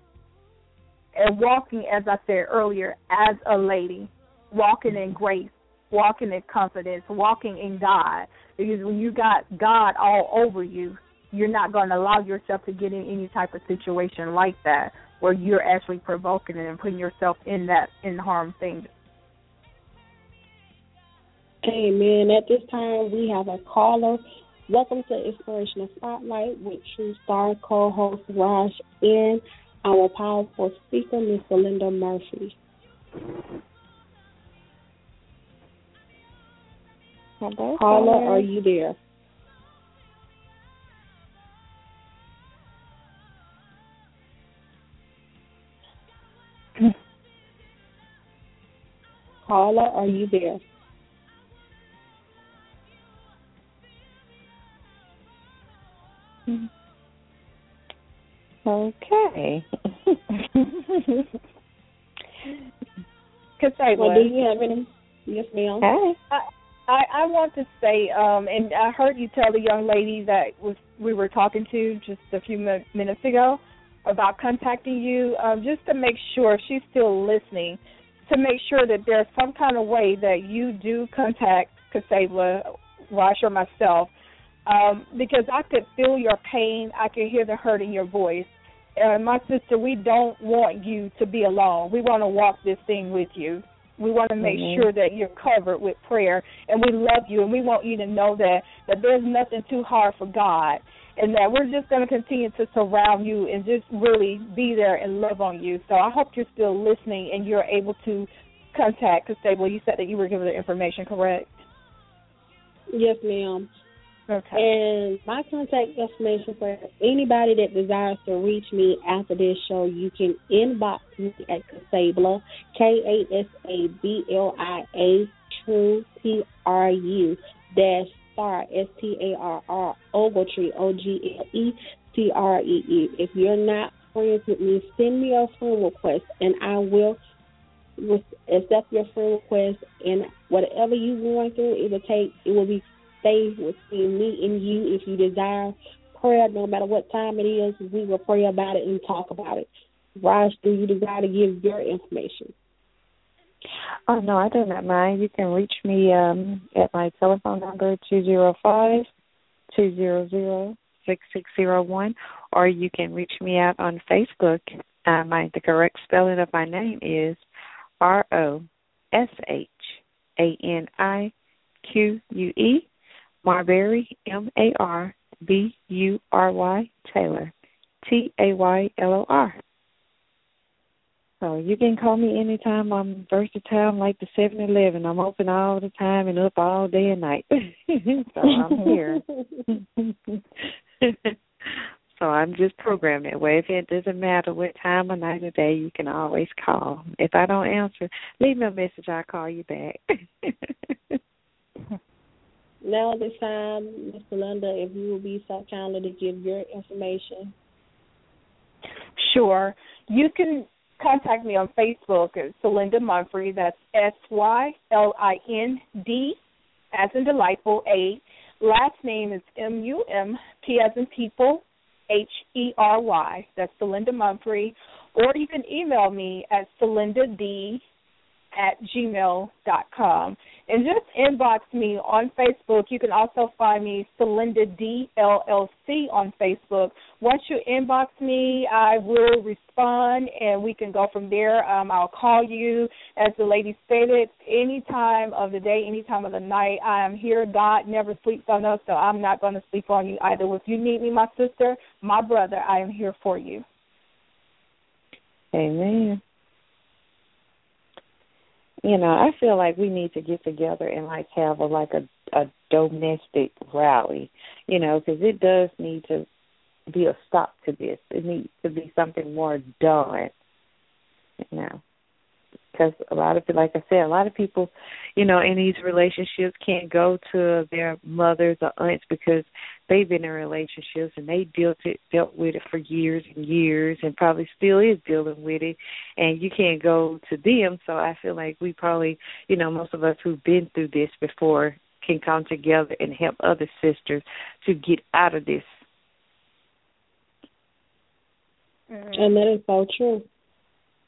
And walking, as I said earlier, as a lady, walking in grace, walking in confidence, walking in God. Because when you got God all over you, you're not going to allow yourself to get in any type of situation like that where you're actually provoking it and putting yourself in that in harm thing. Amen. At this time, we have a caller Welcome to Inspirational Spotlight with True Star co-host Raj and our powerful speaker, Miss Sylinda Murphy. Hello, caller. are you there? Paula, are you there? Okay. Cassandra. Well, do you have any? Yes, ma'am. Hey. I, I I want to say, um, and I heard you tell the young lady that was we were talking to just a few min- minutes ago about contacting you, um, just to make sure she's still listening, to make sure that there's some kind of way that you do contact Casabla, Rosh, or myself, um, because I could feel your pain. I could hear the hurt in your voice. Uh, my sister, we don't want you to be alone. We want to walk this thing with you. We want to make Mhm. sure that you're covered with prayer, and we love you, and we want you to know that that there's nothing too hard for God, and that we're just going to continue to surround you and just really be there and love on you. So I hope you're still listening and you're able to contact Casabla. You said that you were given the information, correct? Yes, ma'am. Okay. And my contact information for anybody that desires to reach me after this show, you can inbox me at Casabla, K A S A B L I A, True T R U dash Star S T A R R Ogletree O G L E T R E E. If you're not friends with me, send me a friend request, and I will accept your friend request. And whatever you're going through, it will take. It will be stay between me and you. If you desire prayer, no matter what time it is, we will pray about it and talk about it. Raj, do you desire to give your information? Oh no, I do not mind. You can reach me um at my telephone number two zero five two zero zero six six zero one, or you can reach me out on Facebook. Uh, my the correct spelling of my name is R O S H A N I Q U E Marbury M A R B U R Y Taylor T A Y L O R. So you can call me anytime. I'm versatile like the Seven Eleven. I'm open all the time and up all day and night. so I'm here. so I'm just programmed that way. If it doesn't matter what time of night or day, you can always call. If I don't answer, leave me a message. I'll call you back. Now, this time, Miss Sylinda, if you will be so kind to give your information. Sure. You can contact me on Facebook at Sylinda Mumphery. That's S Y L I N D, as in delightful, A. Last name is M U M P as in people, H E R Y. That's Sylinda Mumphery. Or you can email me at Sylinda D at gmail dot com and just inbox me on Facebook. You can also find me Sylinda D LLC on Facebook. Once you inbox me, I will respond and we can go from there. Um, I'll call you, as the lady stated, any time of the day, any time of the night. I am here. God never sleeps on us, so I'm not going to sleep on you either. If you need me, my sister, my brother, I am here for you. Amen. You know, I feel like we need to get together and like have a like a a domestic rally. You know, because it does need to be a stop to this. It needs to be something more done. You know, because a lot of like I said, a lot of people, you know, in these relationships can't go to their mothers or aunts because they've been in relationships and they dealt it dealt with it for years and years and probably still is dealing with it and you can't go to them so I feel like we probably you know, most of us who've been through this before can come together and help other sisters to get out of this. And that is so true.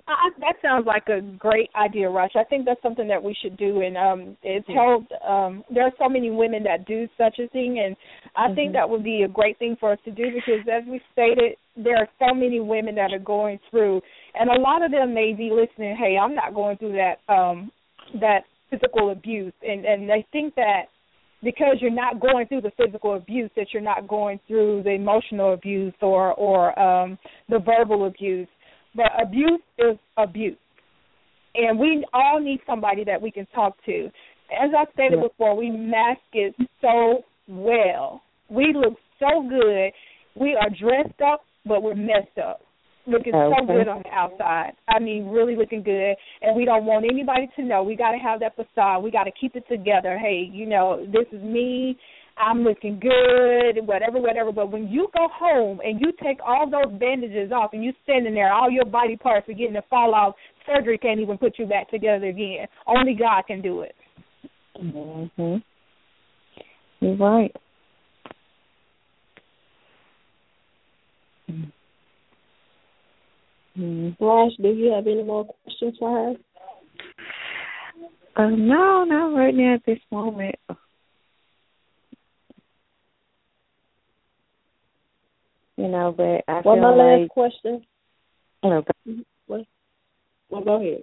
I, that sounds like a great idea, Rush. I think that's something that we should do, and um, it's held. Um, there are so many women that do such a thing, and I Mm-hmm. think that would be a great thing for us to do because, as we stated, there are so many women that are going through, and a lot of them may be listening. Hey, I'm not going through that um, that physical abuse, and and they think that because you're not going through the physical abuse that you're not going through the emotional abuse or or um the verbal abuse but abuse is abuse and we all need somebody that we can talk to as i stated Yeah. before we mask it so well we look so good we are dressed up but we're messed up looking so good on the outside. I mean, really looking good, and we don't want anybody to know. We got to have that facade. We got to keep it together. Hey, you know, this is me. I'm looking good, whatever, whatever. But when you go home and you take all those bandages off and you standing there, all your body parts are getting to fall off. Surgery can't even put you back together again. Only God can do it. Mhm. You're right. Mm. Rash, do you have any more questions for her? Uh, no, not right now at this moment. You know, but I Well, feel my like last question. Oh, okay. Mm-hmm. Well, well, go ahead.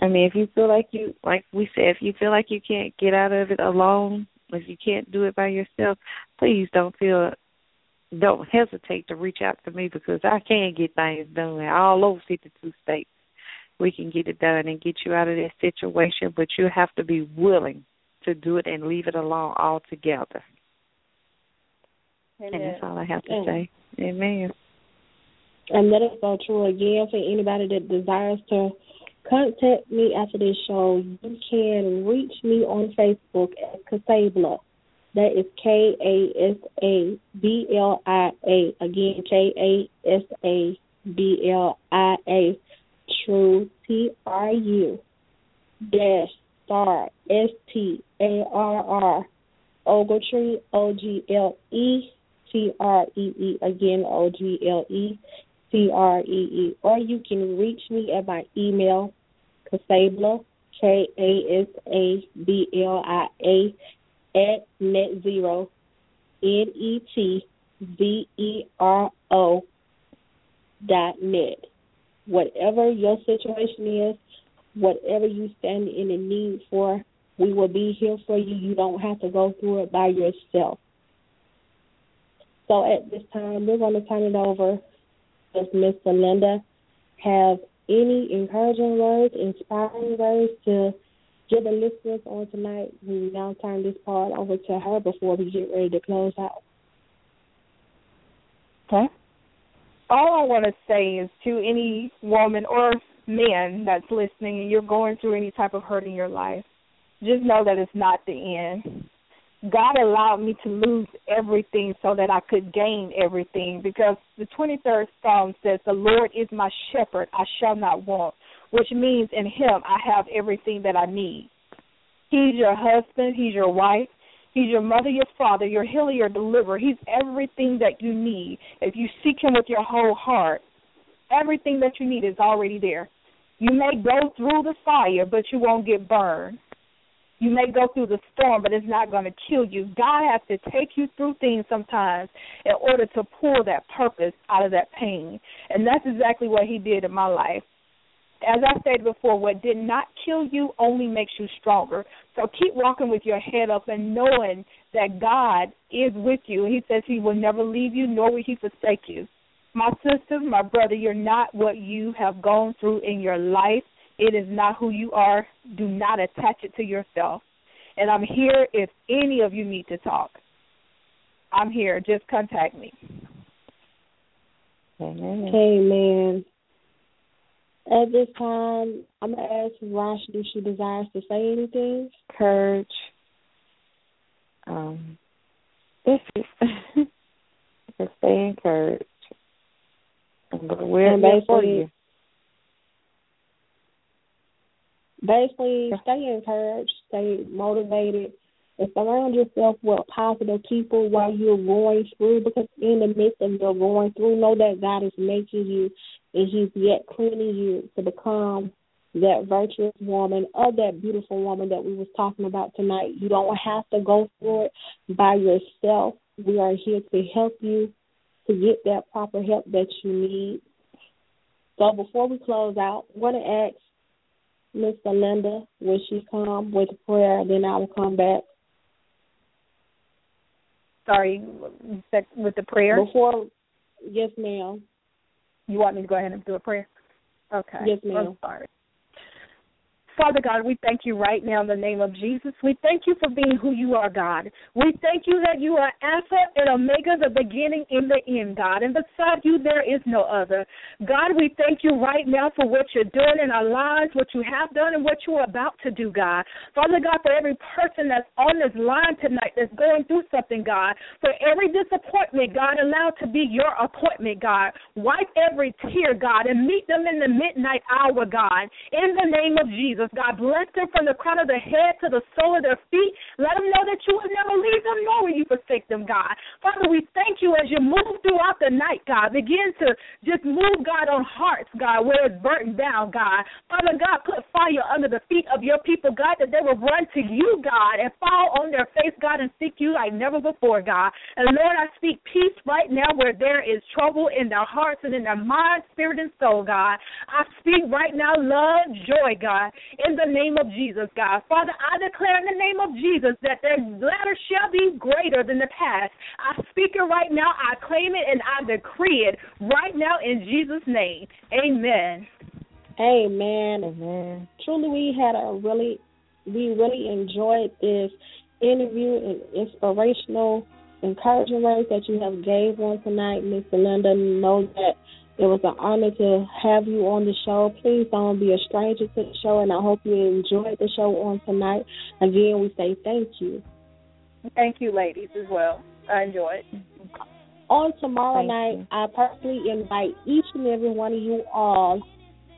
I mean, if you feel like you, like we said, if you feel like you can't get out of it alone, if you can't do it by yourself, please don't feel, don't hesitate to reach out to me because I can get things done all over 52 states. We can get it done and get you out of that situation, but you have to be willing to do it and leave it alone altogether. And that's all I have to Amen. say. Amen. And that is so true. Again, for anybody that desires to contact me after this show, you can reach me on Facebook at Casabla. That is K A S A B L I A. Again, K A S A B L I A. True T R U dash star S T A R R Ogletree O G L E T R E E again O G L E T R E E or you can reach me at my email Casabla K A S A B L I A at net zero N E T V E R O dot net. Whatever your situation is, whatever you stand in the need for, we will be here for you. You don't have to go through it by yourself. So at this time, we're going to turn it over. Does Miss Linda have any encouraging words, inspiring words to give the listeners on tonight? We now turn this part over to her before we get ready to close out. Okay. All I want to say is to any woman or man that's listening and you're going through any type of hurt in your life, just know that it's not the end. God allowed me to lose everything so that I could gain everything because the 23rd Psalm says, The Lord is my shepherd, I shall not want, which means in Him I have everything that I need. He's your husband, He's your wife, He's your mother, your father, your healer, your deliverer. He's everything that you need. If you seek Him with your whole heart, everything that you need is already there. You may go through the fire, but you won't get burned. You may go through the storm, but it's not going to kill you. God has to take you through things sometimes in order to pull that purpose out of that pain. And that's exactly what He did in my life. As I stated before, what did not kill you only makes you stronger. So keep walking with your head up and knowing that God is with you. He says He will never leave you, nor will He forsake you. My sister, my brother, you're not what you have gone through in your life. It is not who you are. Do not attach it to yourself. And I'm here if any of you need to talk. I'm here. Just contact me. Amen. Amen. At this time, I'm going to ask Rosh if she desires to say anything. Courage. Um, that's it. Just stay encouraged. But we're And here for basically- you. Basically stay encouraged, stay motivated, and surround yourself with positive people while you're going through because in the midst of your going through, know that God is making you and He's yet cleaning you to become that virtuous woman or that beautiful woman that we was talking about tonight. You don't have to go through it by yourself. We are here to help you to get that proper help that you need. So before we close out, I want to ask Miss Linda when she come with prayer, then I will come back. Sorry, with the prayer? Before, yes, ma'am. You want me to go ahead and do a prayer? Okay. Yes, ma'am. I'm sorry. Father God, we thank you right now in the name of Jesus. We thank you for being who you are, God. We thank you that you are Alpha and Omega, the beginning and the end, God. And beside you, there is no other. God, we thank you right now for what you're doing in our lives, what you have done, and what you're about to do, God. Father God, for every person that's on this line tonight that's going through something, God, for every disappointment, God, allow to be your appointment, God. Wipe every tear, God, and meet them in the midnight hour, God. In the name of Jesus. God bless them from the crown of their head to the sole of their feet. Let them know that you will never leave them nor will you forsake them, God. Father, we thank you as you move throughout the night, God. Begin to just move, God, on hearts, God, where it's burnt down, God. Father God, put fire under the feet of your people, God, that they will run to you, God, and fall on their face, God, and seek you like never before, God. And Lord, I speak peace right now where there is trouble in their hearts and in their mind, spirit, and soul, God. I speak right now love, joy, God in the name of Jesus, God. Father, I declare in the name of Jesus that their latter shall be greater than the past. I speak it right now, I claim it, and I decree it right now in Jesus' name. Amen. Amen. Amen. Truly, we had a really, we really enjoyed this interview and inspirational, encouraging words that you have gave on tonight, Miss Linda. Know that it was an honor to have you on the show. Please don't be a stranger to the show, and I hope you enjoyed the show on tonight. Again, we say thank you. Thank you, ladies, as well. I enjoyed it. On tomorrow Thank night, you. I personally invite each and every one of you all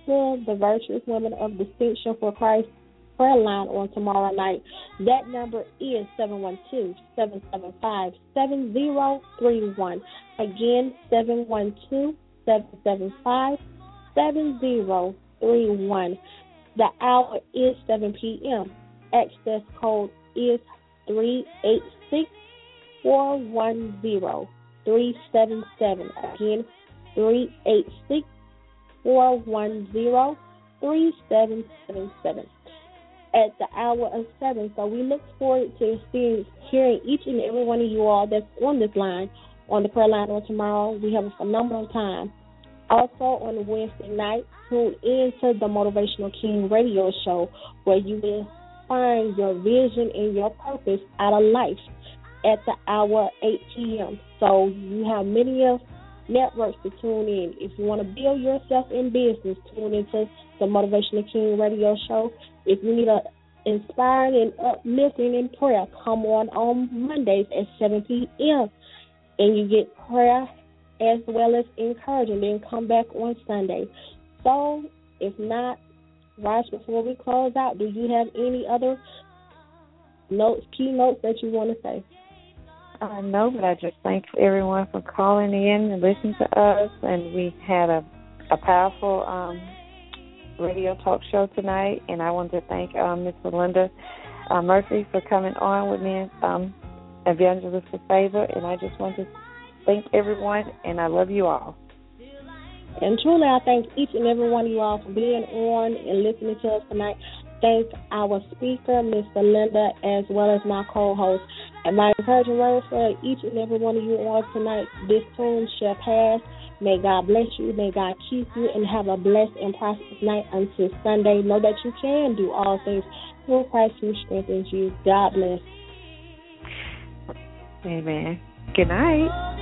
to the Virtuous Women of Distinction for Christ prayer line on tomorrow night. That number is 712-775-7031. Again, 712-775-7031. The hour is 7 p.m. Access code is 386 410 377. Again, 386 410 3777 at the hour of 7. So we look forward to seeing, hearing each and every one of you all that's on this line, on the prayer line on tomorrow. We have a phenomenal time. Also on Wednesday night, tune in to the Motivational King radio show where you will find your vision and your purpose out of life at the hour 8 p.m. So you have many of networks to tune in. If you want to build yourself in business, tune into the Motivational King radio show. If you need a inspiring and uplifting in prayer, come on on Mondays at 7 p.m. and you get prayer as well as encouragement. Then come back on Sunday. So, if not, Raj, before we close out, do you have any other notes, key notes that you want to say? Uh, no, but I just thank everyone for calling in and listening to us. And we had a a powerful um, radio talk show tonight. And I want to thank um, Miss Melinda uh, Murphy for coming on with me, um, Evangelist for Favor. And I just want to thank everyone, and I love you all. And truly, I thank each and every one of you all for being on and listening to us tonight. Thank our speaker, Mr. Linda, as well as my co-host. And my encouraging word for each and every one of you on tonight, this tune shall pass. May God bless you. May God keep you and have a blessed and prosperous night until Sunday. Know that you can do all things through Christ who strengthens you. God bless. Amen. Good night.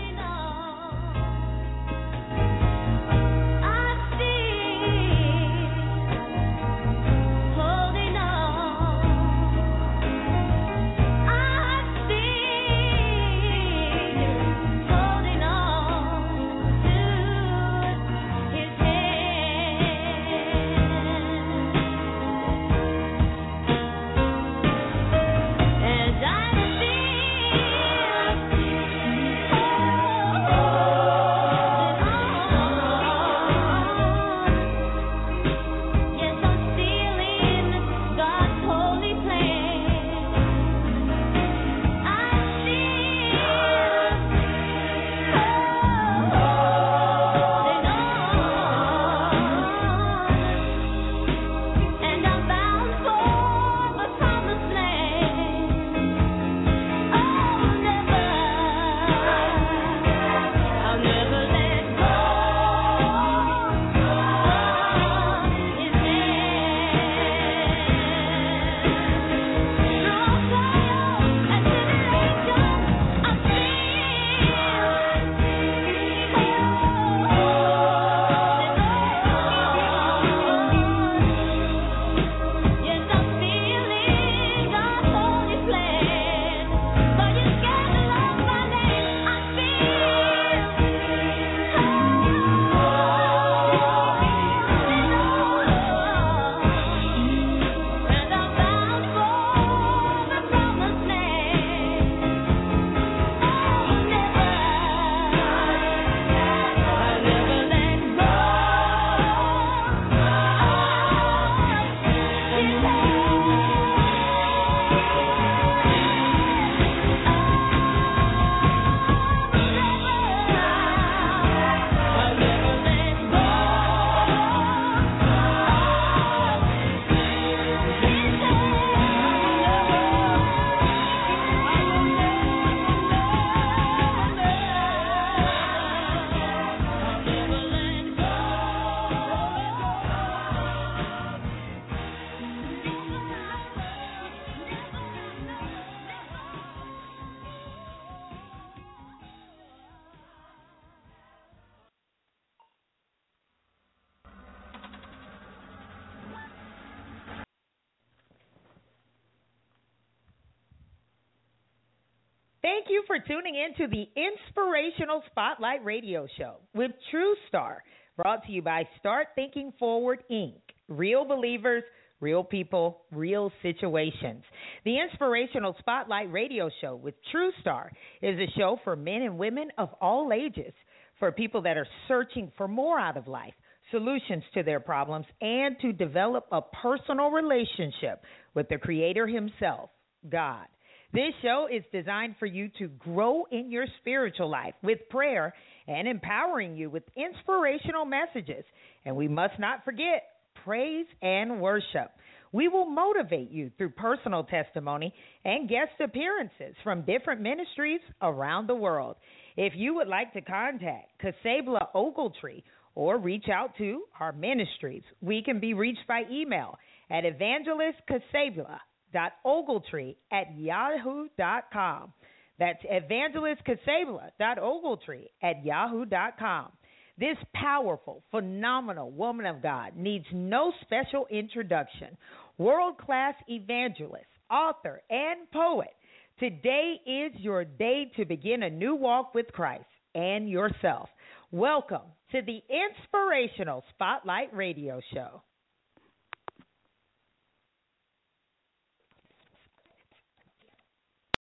Tuning in to the Inspirational Spotlight Radio Show with True Star, brought to you by Start Thinking Forward Inc. Real believers, real people, real situations. The Inspirational Spotlight Radio Show with True Star is a show for men and women of all ages, for people that are searching for more out of life, solutions to their problems, and to develop a personal relationship with the Creator Himself, God. This show is designed for you to grow in your spiritual life with prayer and empowering you with inspirational messages. And we must not forget praise and worship. We will motivate you through personal testimony and guest appearances from different ministries around the world. If you would like to contact Casabla Ogletree or reach out to our ministries, we can be reached by email at evangelistcasabla ogletree at yahoo.com. That's evangelistcasabla.ogletree at yahoo.com. This powerful, phenomenal woman of God needs no special introduction. World class evangelist, author, and poet. Today is your day to begin a new walk with Christ and yourself. Welcome to the Inspirational Spotlight Radio Show.